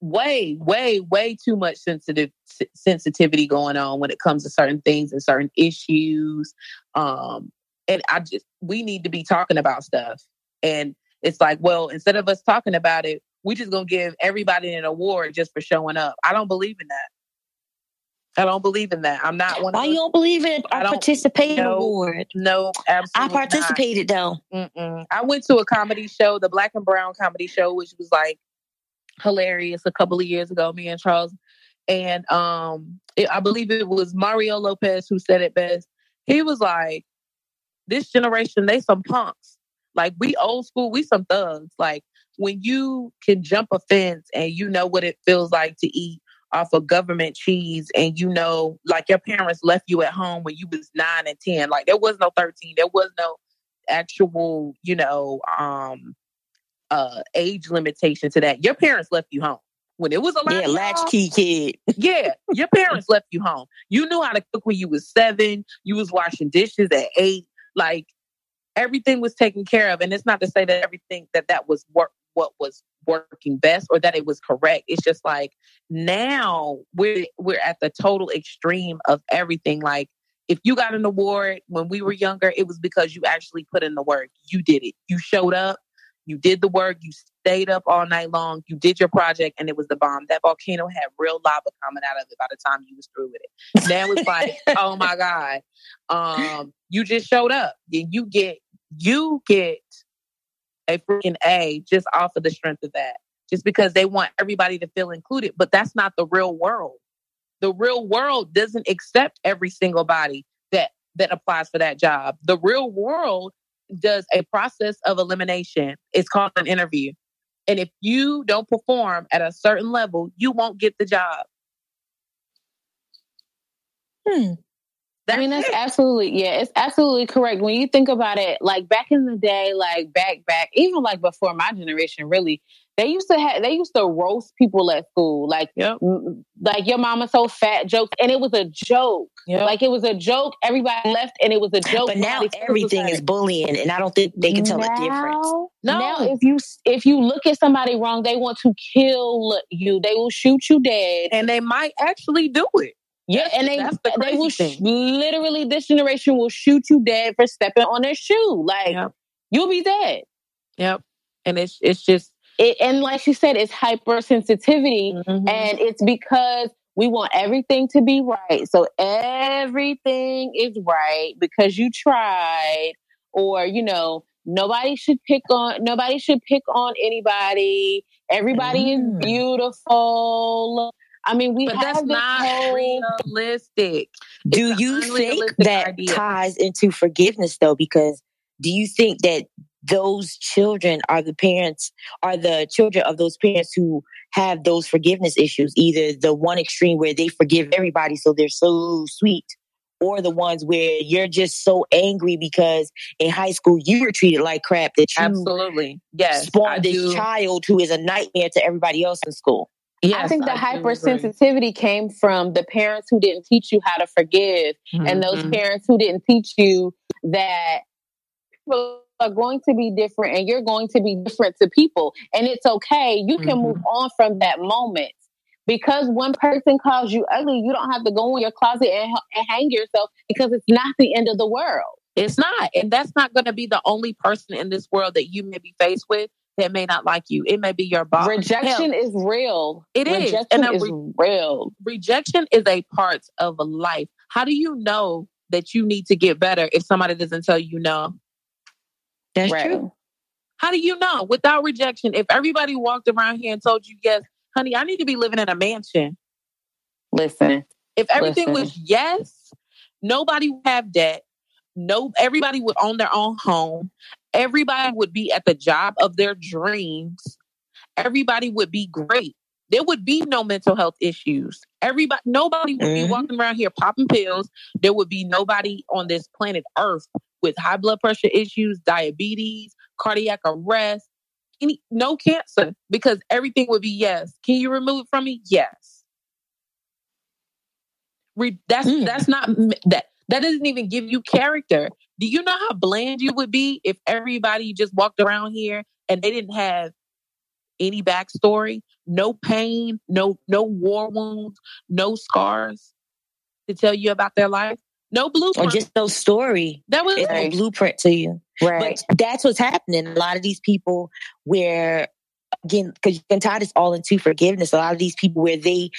Way, way, way too much sensitive s- sensitivity going on when it comes to certain things and certain issues. Um, and I just, we need to be talking about stuff. And it's like, well, instead of us talking about it, we just gonna give everybody an award just for showing up. I don't believe in that. I don't believe in that. I'm not one Why of you don't believe in a participating no, award? No, I absolutely. not. participated though. Mm-mm. I went to a comedy show, the Black and Brown comedy show, which was like hilarious a couple of years ago. Me and Charles, and um, it, I believe it was Mario Lopez who said it best. He was like, "This generation, they some punks. Like we old school, we some thugs. Like when you can jump a fence and you know what it feels like to eat." off of government cheese and you know like your parents left you at home when you was 9 and 10 like there was no 13 there was no actual, you know, um uh age limitation to that. Your parents left you home. When it was a Yeah, latchkey kid. yeah, your *laughs* parents left you home. You knew how to cook when you was seven. You was washing dishes at eight. Like everything was taken care of. And it's not to say that everything that that was work what was working best or that it was correct. It's just like now we're we're at the total extreme of everything. Like if you got an award when we were younger, it was because you actually put in the work. You did it. You showed up. You did the work. You stayed up all night long. You did your project, and it was the bomb. That volcano had real lava coming out of it by the time you was through with it. Now it's like, *laughs* oh my god, um, you just showed up. And you get you get a freaking A just off of the strength of that. Just because they want everybody to feel included, but that's not the real world. The real world doesn't accept every single body that that applies for that job. The real world does a process of elimination. It's called an interview. And if you don't perform at a certain level, you won't get the job. Hmm. I mean, that's it. absolutely, yeah, it's absolutely correct. When you think about it, like back in the day, like back, back, even like before my generation, really, they used to have, they used to roast people at school. Like, Yep. like your mama's so fat jokes. And it was a joke. Yep. Like it was a joke. Everybody left and it was a joke. But now Nobody took it everything is bullying, and I don't think they can tell the difference. No. Now, if you if you look at somebody wrong, they want to kill you. They will shoot you dead. and they might actually do it. Yeah, and they the they will sh- literally this generation will shoot you dead for stepping on their shoe. Like Yep. you'll be dead. Yep. And it's it's just It, and like she said, it's hypersensitivity, mhm. and it's because we want everything to be right. So everything is right because you tried, or you know, nobody should pick on nobody should pick on anybody. Everybody Mm. is beautiful. I mean, we But have that's not whole- realistic. Do It's you think that idea. ties into forgiveness though? Because do you think that those children are the parents, are the children of those parents who have those forgiveness issues? Either the one extreme where they forgive everybody, so they're so sweet, or the ones where you're just so angry because in high school you were treated like crap that you Absolutely. Yes. I spawned this do. child who is a nightmare to everybody else in school. Yes, I think the do agree. hypersensitivity came from the parents who didn't teach you how to forgive and those Mhm. parents who didn't teach you that people are going to be different and you're going to be different to people and it's okay you can move mm-hmm. on from that moment because one person calls you ugly you don't have to go in your closet and, and hang yourself because it's not the end of the world It's not. And that's not going to be the only person in this world that you may be faced with that may not like you. It may be your boss. rejection Hell, is real It is. rejection And is re- real rejection is a part of life. How do you know that you need to get better if somebody doesn't tell you no? That's right true. How do you know? Without rejection, if everybody walked around here and told you, yes, honey, I need to be living in a mansion. listen If everything Listen. was yes, nobody would have debt. No, everybody would own their own home. Everybody would be at the job of their dreams. Everybody would be great. There would be no mental health issues. Everybody, nobody would Mhm. be walking around here popping pills. There would be nobody on this planet Earth with high blood pressure issues, diabetes, cardiac arrest, any no cancer because everything would be yes. Can you remove it from me? Yes. Re- that's Mm. that's not that that doesn't even give you character. Do you know how bland you would be if everybody just walked around here and they didn't have any backstory, no pain, no no war wounds, no scars to tell you about their life, no blueprint. Or just no story. that was It's no blueprint to you. right But that's what's happening. A lot of these people where again, because you can tie this all into forgiveness. A lot of these people where they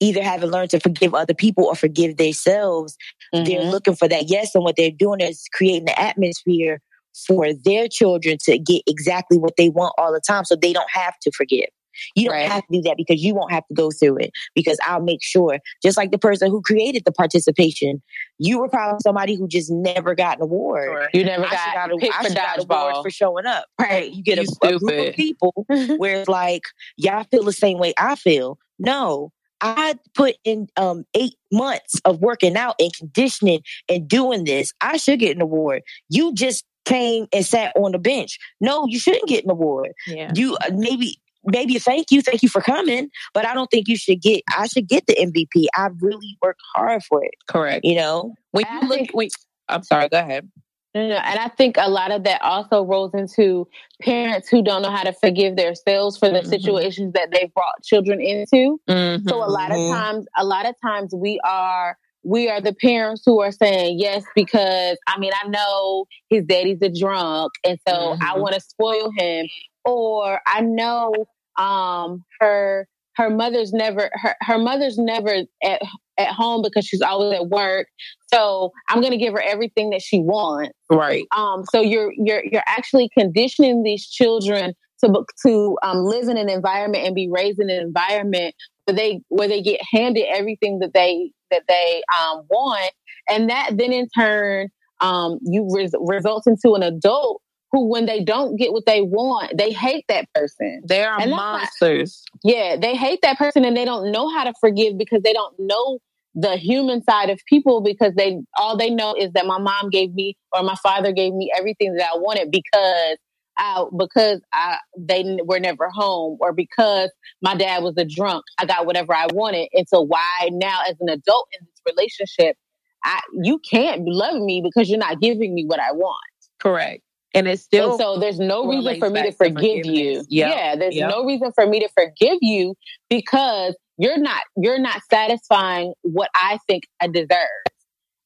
either haven't learned to forgive other people or forgive themselves, they're Mhm. looking for that yes, and what they're doing is creating the atmosphere for their children to get exactly what they want all the time so they don't have to forgive. You don't Right. have to do that because you won't have to go through it because I'll make sure, just like the person who created the participation, you were probably somebody who just never got an award. you never I got got a, picked I for should got awards dodgeball for showing up. Right. You get a, You a group of people *laughs* where it's like, y'all feel the same way I feel. No. I put in um eight months of working out and conditioning and doing this. I should get an award. You just came and sat on the bench. No, you shouldn't get an award. Yeah. You uh, maybe maybe thank you, thank you for coming, but I don't think you should get. I should get the MVP. I really worked hard for it. Correct. You know. When I you look, think- when, I'm sorry. Go ahead. No, no, and I think a lot of that also rolls into parents who don't know how to forgive themselves for the Mhm. situations that they've brought children into. Mm-hmm. So a lot of Mhm. times, a lot of times we are we are the parents who are saying yes because I mean I know his daddy's a drunk and so I Mhm. want to spoil him, or I know um her her mother's never her, her mother's never at at home because she's always at work. So I'm gonna give her everything that she wants. right. Um, so you're you're you're actually conditioning these children to to um, live in an environment and be raised in an environment where they where they get handed everything that they that they um, want, and that then in turn um, you res- results into an adult who, when they don't get what they want, they hate that person. They are And that's why- monsters. Yeah, they hate that person and they don't know how to forgive because they don't know the human side of people because they all they know is that my mom gave me or my father gave me everything that I wanted because I because I they were never home or because my dad was a drunk. I got whatever I wanted. And so why now as an adult in this relationship, I you can't love me because you're not giving me what I want. Correct. And it's still And so there's no reason for me to forgive you. Yep. Yeah, there's Yep. no reason for me to forgive you because you're not you're not satisfying what I think I deserve.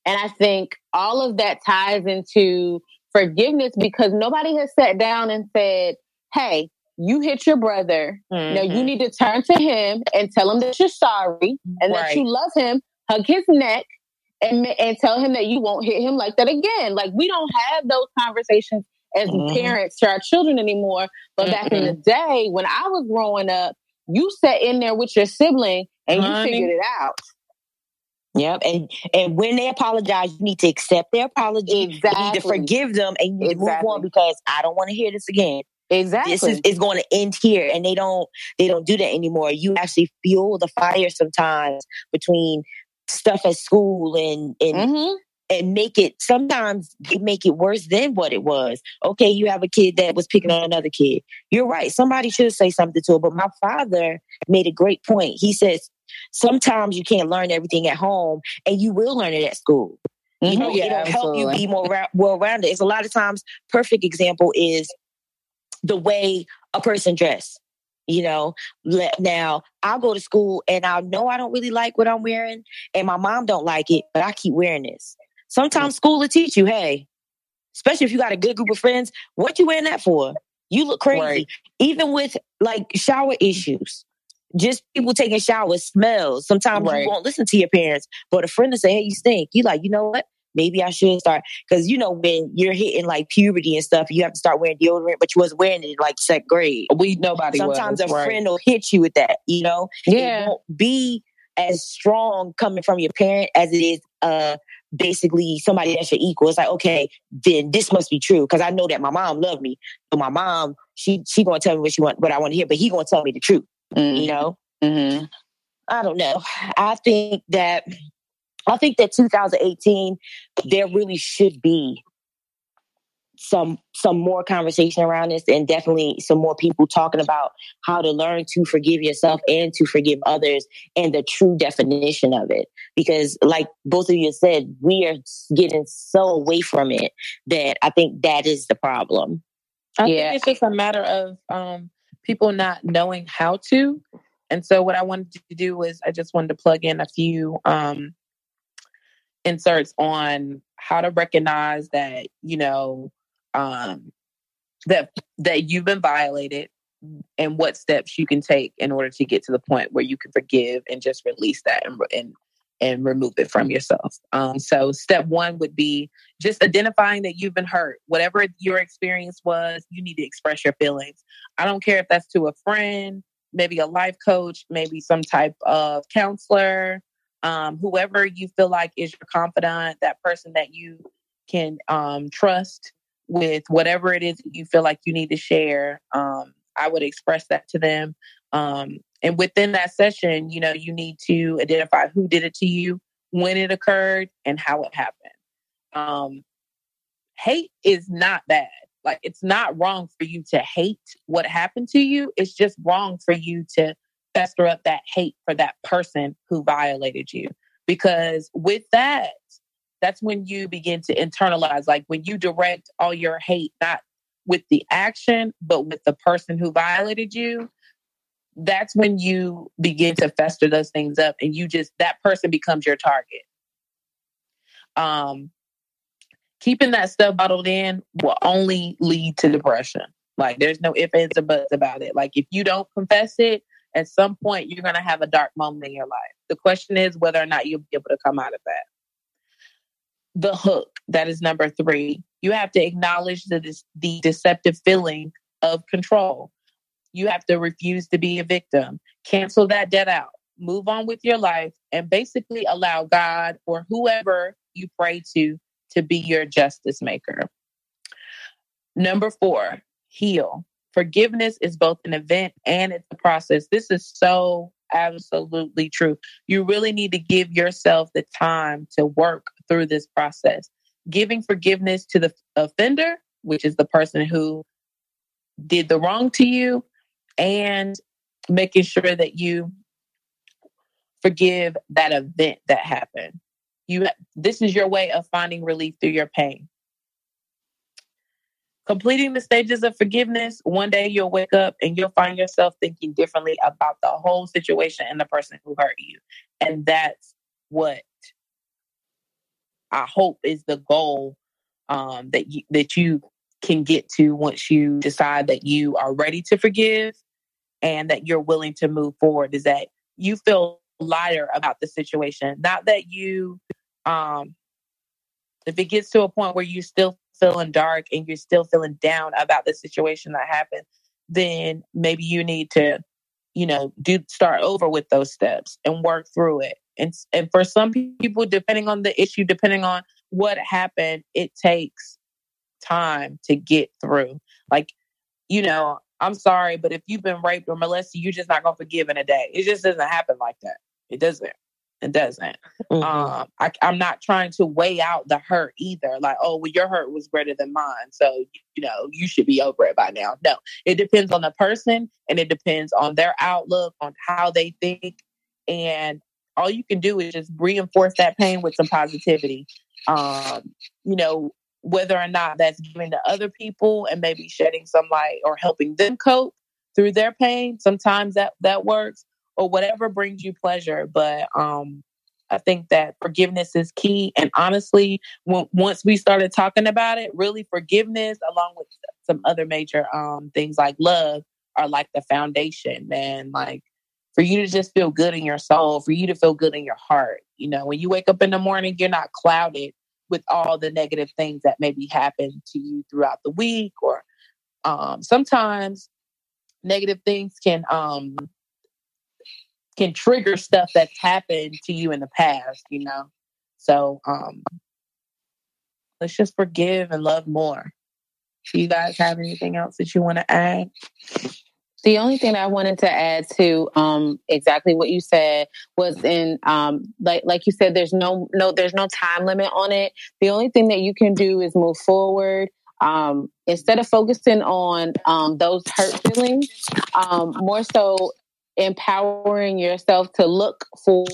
And I think all of that ties into forgiveness because nobody has sat down and said, "Hey, you hit your brother. Now you Mhm. need to turn to him and tell him that you're sorry and that you love him. Hug his neck and and tell him that you won't hit him like that again. Like we don't have those conversations as mm-hmm. parents to our children anymore. But mm back in the day when I was growing up, you sat in there with your sibling and Honey. you figured it out. Yep, and and when they apologize, you need to accept their apology. Exactly. You need to forgive them and you exactly. move on because I don't want to hear this again. Exactly. This is, is going to end here. And they don't they don't do that anymore. You actually fuel the fire sometimes between stuff at school and and mm-hmm. And make it sometimes they make it worse than what it was. Okay, you have a kid that was picking on another kid. You're right. Somebody should say something to her. But my father made a great point. He says sometimes you can't learn everything at home and you will learn it at school. You mm-hmm. know, yeah, it'll absolutely. help you be more ra- well rounded. It's a lot of times perfect example is the way a person dress. You know, now I'll go to school and I'll know I don't really like what I'm wearing, and my mom don't like it, but I keep wearing this. Sometimes school will teach you, hey, especially if you got a good group of friends, what you wearing that for? You look crazy. Right. Even with like shower issues, just people taking showers, smells. Sometimes right. you won't listen to your parents, but a friend will say, "Hey, you stink." You like, you know what? maybe I should start because you know when you're hitting like puberty and stuff, you have to start wearing deodorant, but you wasn't wearing it like second grade. We nobody. Sometimes was, a right. friend will hit you with that. You know, yeah, it won't be as strong coming from your parent as it is uh basically somebody that's your equal. It's like okay, then this must be true because I know that my mom loved me, but my mom she she gonna tell me what she want, what I want to hear, but he gonna tell me the truth. Mm-hmm. You know. Mm-hmm. I don't know. I think that I think that 2018, there really should be some some more conversation around this and definitely some more people talking about how to learn to forgive yourself and to forgive others and the true definition of it. Because like both of you said we are getting so away from it that i think that is the problem. I yeah. think it's just a matter of um, people not knowing how to. And so what i wanted to do was i just wanted to plug in a few um, inserts on how to recognize that you know um, that that you've been violated and what steps you can take in order to get to the point where you can forgive and just release that and and, and remove it from yourself. Um, so step one would be just identifying that you've been hurt. Whatever your experience was, you need to express your feelings. I don't care if that's to a friend, maybe a life coach, maybe some type of counselor, um, whoever you feel like is your confidant, that person that you can um, trust with whatever it is that you feel like you need to share. Um, I would express that to them. Um, and within that session, you know, you need to identify who did it to you, when it occurred, and how it happened. Um, hate is not bad. Like, it's not wrong for you to hate what happened to you. It's just wrong for you to fester up that hate for that person who violated you. Because with that, that's when you begin to internalize, like when you direct all your hate, not with the action, but with the person who violated you, that's when you begin to fester those things up and you just, that person becomes your target. Um, keeping that stuff bottled in will only lead to depression. Like there's no ifs, ands, or buts about it. Like if you don't confess it, at some point you're to have a dark moment in your life. The question is whether or not you'll be able to come out of that. The hook, that is number three. You have to acknowledge the, the deceptive feeling of control. You have to refuse to be a victim, cancel that debt out, move on with your life, and basically allow God or whoever you pray to to be your justice maker. Number four, heal. Forgiveness is both an event and it's a process. This is so absolutely true. You really need to give yourself the time to work through this process. Giving forgiveness to the offender, which is the person who did the wrong to you, and making sure that you forgive that event that happened. You this is your way of finding relief through your pain completing the stages of forgiveness, one day you'll wake up and you'll find yourself thinking differently about the whole situation and the person who hurt you. And that's what I hope is the goal um, that you, that you can get to once you decide that you are ready to forgive and that you're willing to move forward. Is that you feel lighter about the situation, not that you um, if it gets to a point where you still feeling dark and you're still feeling down about the situation that happened, then maybe you need to, you know, do start over with those steps and work through it. And and for some people, depending on the issue, depending on what happened, it takes time to get through. Like, you know, I'm sorry, but if you've been raped or molested, you're just not gonna forgive in a day. It just doesn't happen like that. It doesn't. It doesn't. Mm-hmm. Um, I, am not trying to weigh out the hurt either. Like, oh, well, your hurt was greater than mine, so you know you should be over it by now. No, it depends on the person, and it depends on their outlook, on how they think, and all you can do is just reinforce that pain with some positivity. Um, you know, whether or not that's giving to other people and maybe shedding some light or helping them cope through their pain. Sometimes that that works or whatever brings you pleasure. But um, I think that forgiveness is key. And honestly, when, once we started talking about it, really forgiveness, along with some other major um, things like love, are like the foundation. And like for you to just feel good in your soul, for you to feel good in your heart. You know, when you wake up in the morning, you're not clouded with all the negative things that maybe happen to you throughout the week or um, sometimes negative things can um, can trigger stuff that's happened to you in the past, you know. So um let's just forgive and love more. Do you guys have anything else that you want to add? The only thing I wanted to add to um, exactly what you said was in um, like like you said, there's no no there's no time limit on it. The only thing that you can do is move forward. Um, instead of focusing on um, those hurt feelings, um, more so empowering yourself to look for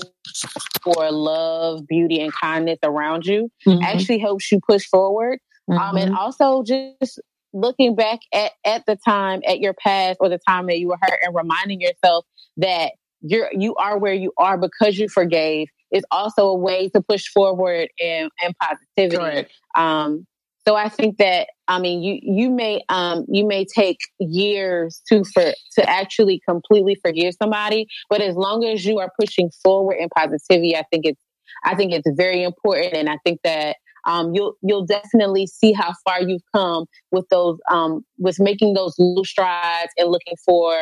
for love, beauty, and kindness around you mm-hmm. actually helps you push forward. Mm-hmm. Um, and mm-hmm. also just looking back at, at the time, at your past or the time that you were hurt and reminding yourself that you're you are where you are because you forgave is also a way to push forward and, and positivity. Um, so I think that I mean you you may um you may take years to for to actually completely forgive somebody, but as long as you are pushing forward in positivity, I think it's I think it's very important, and I think that um, you'll you'll definitely see how far you've come with those um, with making those little strides and looking for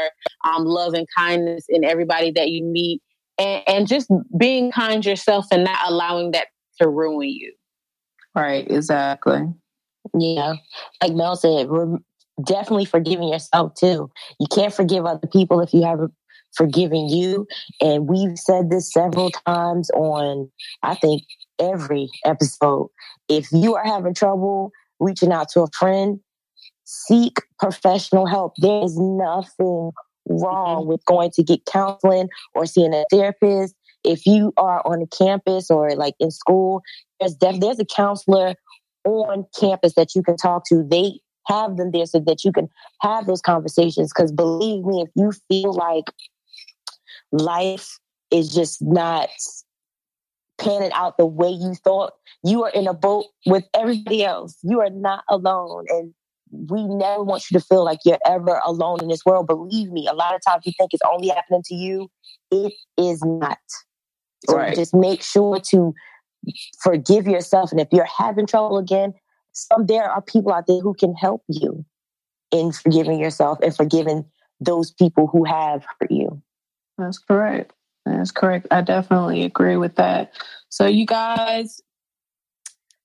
um, love and kindness in everybody that you meet, and, and just being kind yourself and not allowing that to ruin you. Right. Exactly. Yeah, like Mel said, we're definitely forgiving yourself too. You can't forgive other people if you haven't forgiven you. And we've said this several times on, I think, every episode. If you are having trouble reaching out to a friend, seek professional help. There is nothing wrong mm-hmm. with going to get counseling or seeing a therapist. If you are on a campus or like in school, there's def- there's a counselor on campus that you can talk to. They have them there so that you can have those conversations. Because believe me, if you feel like life is just not panning out the way you thought, you are in a boat with everybody else. You are not alone. And we never want you to feel like you're ever alone in this world. Believe me, a lot of times you think it's only happening to you. It is not. So right. just make sure to forgive yourself. And if you're having trouble again, some there are people out there who can help you in forgiving yourself and forgiving those people who have hurt you. That's correct. That's correct. I definitely agree with that. So you guys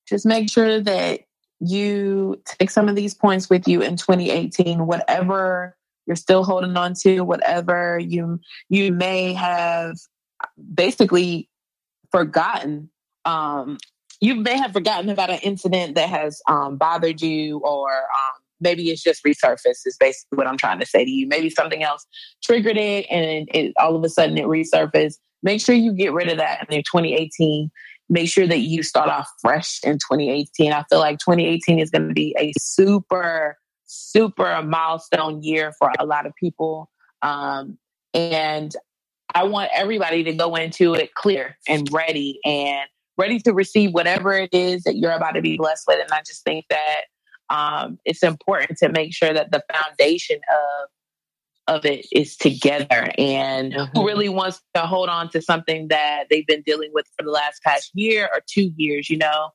just make sure that you take some of these points with you in 2018 whatever you're still holding on to whatever you you may have basically forgotten um, you may have forgotten about an incident that has um, bothered you or um, maybe it's just resurfaced is basically what i'm trying to say to you. Maybe something else triggered it and it, all of a sudden it resurfaced. Make sure you get rid of that in 2018 make sure that you start off fresh in 2018 i feel like 2018 is going to be a super super milestone year for a lot of people. Um, and i want everybody to go into it clear and ready and ready to receive whatever it is that you're about to be blessed with. And I just think that um, it's important to make sure that the foundation of of it is together and mm-hmm. who really wants to hold on to something that they've been dealing with for the last past year or two years you know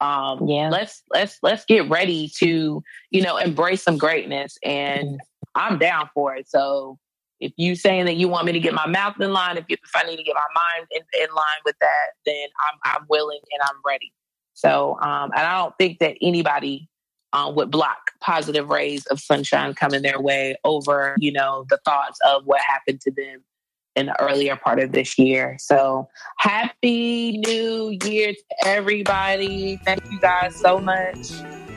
Um, yeah. Let's let's let's get ready to you know embrace some greatness, and I'm down for it. So if you saying that you want me to get my mouth in line, if, you, if I need to get my mind in, in line with that, then I'm I'm willing and I'm ready. So um, and I don't think that anybody uh, would block positive rays of sunshine coming their way over you know the thoughts of what happened to them in the earlier part of this year. So happy new year to everybody. Thank you guys so much.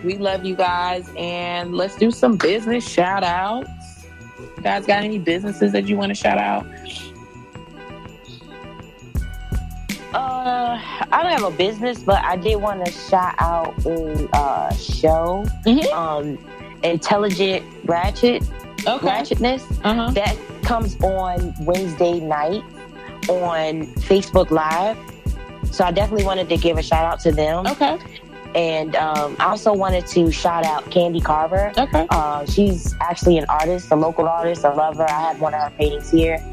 We love you guys. And let's do some business shout outs. Guys got any businesses that you want to shout out? Uh, I don't have a business, but I did want to shout out a uh, show, mm-hmm. um, Intelligent Ratchet, okay. Ratchetness. Uh-huh. That comes on Wednesday night on Facebook Live. So I definitely wanted to give a shout out to them. Okay. And um, I also wanted to shout out Candy Carver. Okay. Uh, she's actually an artist, a local artist. I love her. I have one of her paintings here.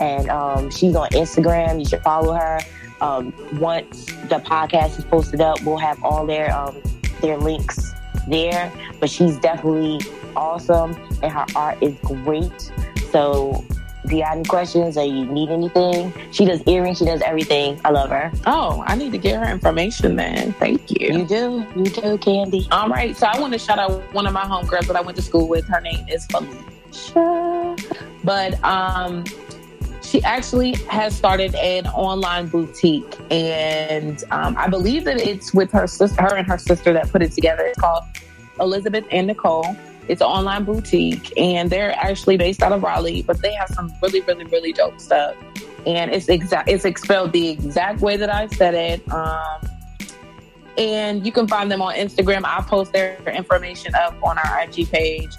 And um, she's on Instagram. You should follow her. Um, once the podcast is posted up, we'll have all their um, their links there. But she's definitely awesome, and her art is great. So you have any questions or you need anything, she does earrings, she does everything. I love her. Oh, I need to get her information then. Thank you. You do. You do, Candy. All right. So I want to shout out one of my homegirls that I went to school with. Her name is Felicia. But um she actually has started an online boutique and um, i believe that it's with her sister her and her sister that put it together it's called elizabeth and nicole it's an online boutique and they're actually based out of Raleigh, but they have some really, really, really dope stuff. And it's exact it's expelled the exact way that I said it. Um, and you can find them on Instagram. I'll post their information up on our IG page.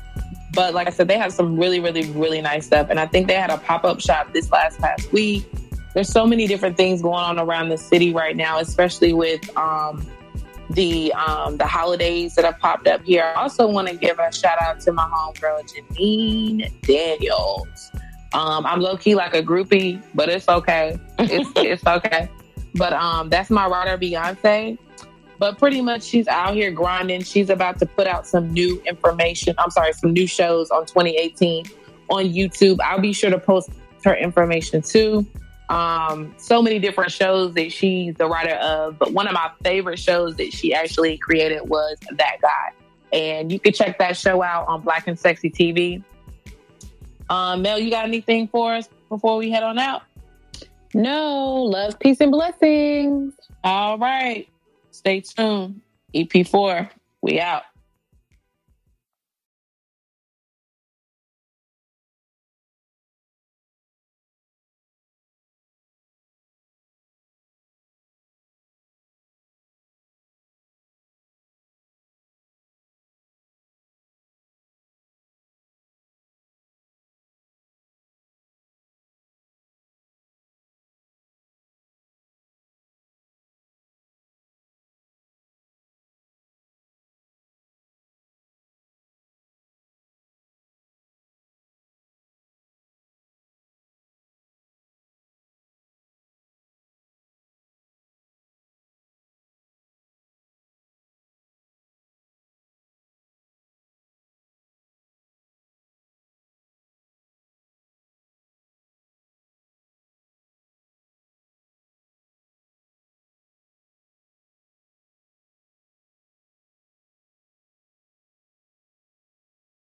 But like I said, they have some really, really, really nice stuff. And I think they had a pop up shop this last past week. There's so many different things going on around the city right now, especially with um, the um, the holidays that have popped up here. I also want to give a shout out to my homegirl Janine Daniels. Um, I'm low key like a groupie, but it's okay. It's *laughs* it's okay. But um, that's my writer Beyonce. But pretty much she's out here grinding. She's about to put out some new information. I'm sorry, some new shows on 2018 on YouTube. I'll be sure to post her information too. Um, so many different shows that she's the writer of, but one of my favorite shows that she actually created was That Guy. And you can check that show out on Black and Sexy TV. Um, Mel, you got anything for us before we head on out? No, love, peace, and blessings. All right. Stay tuned. EP4, we out.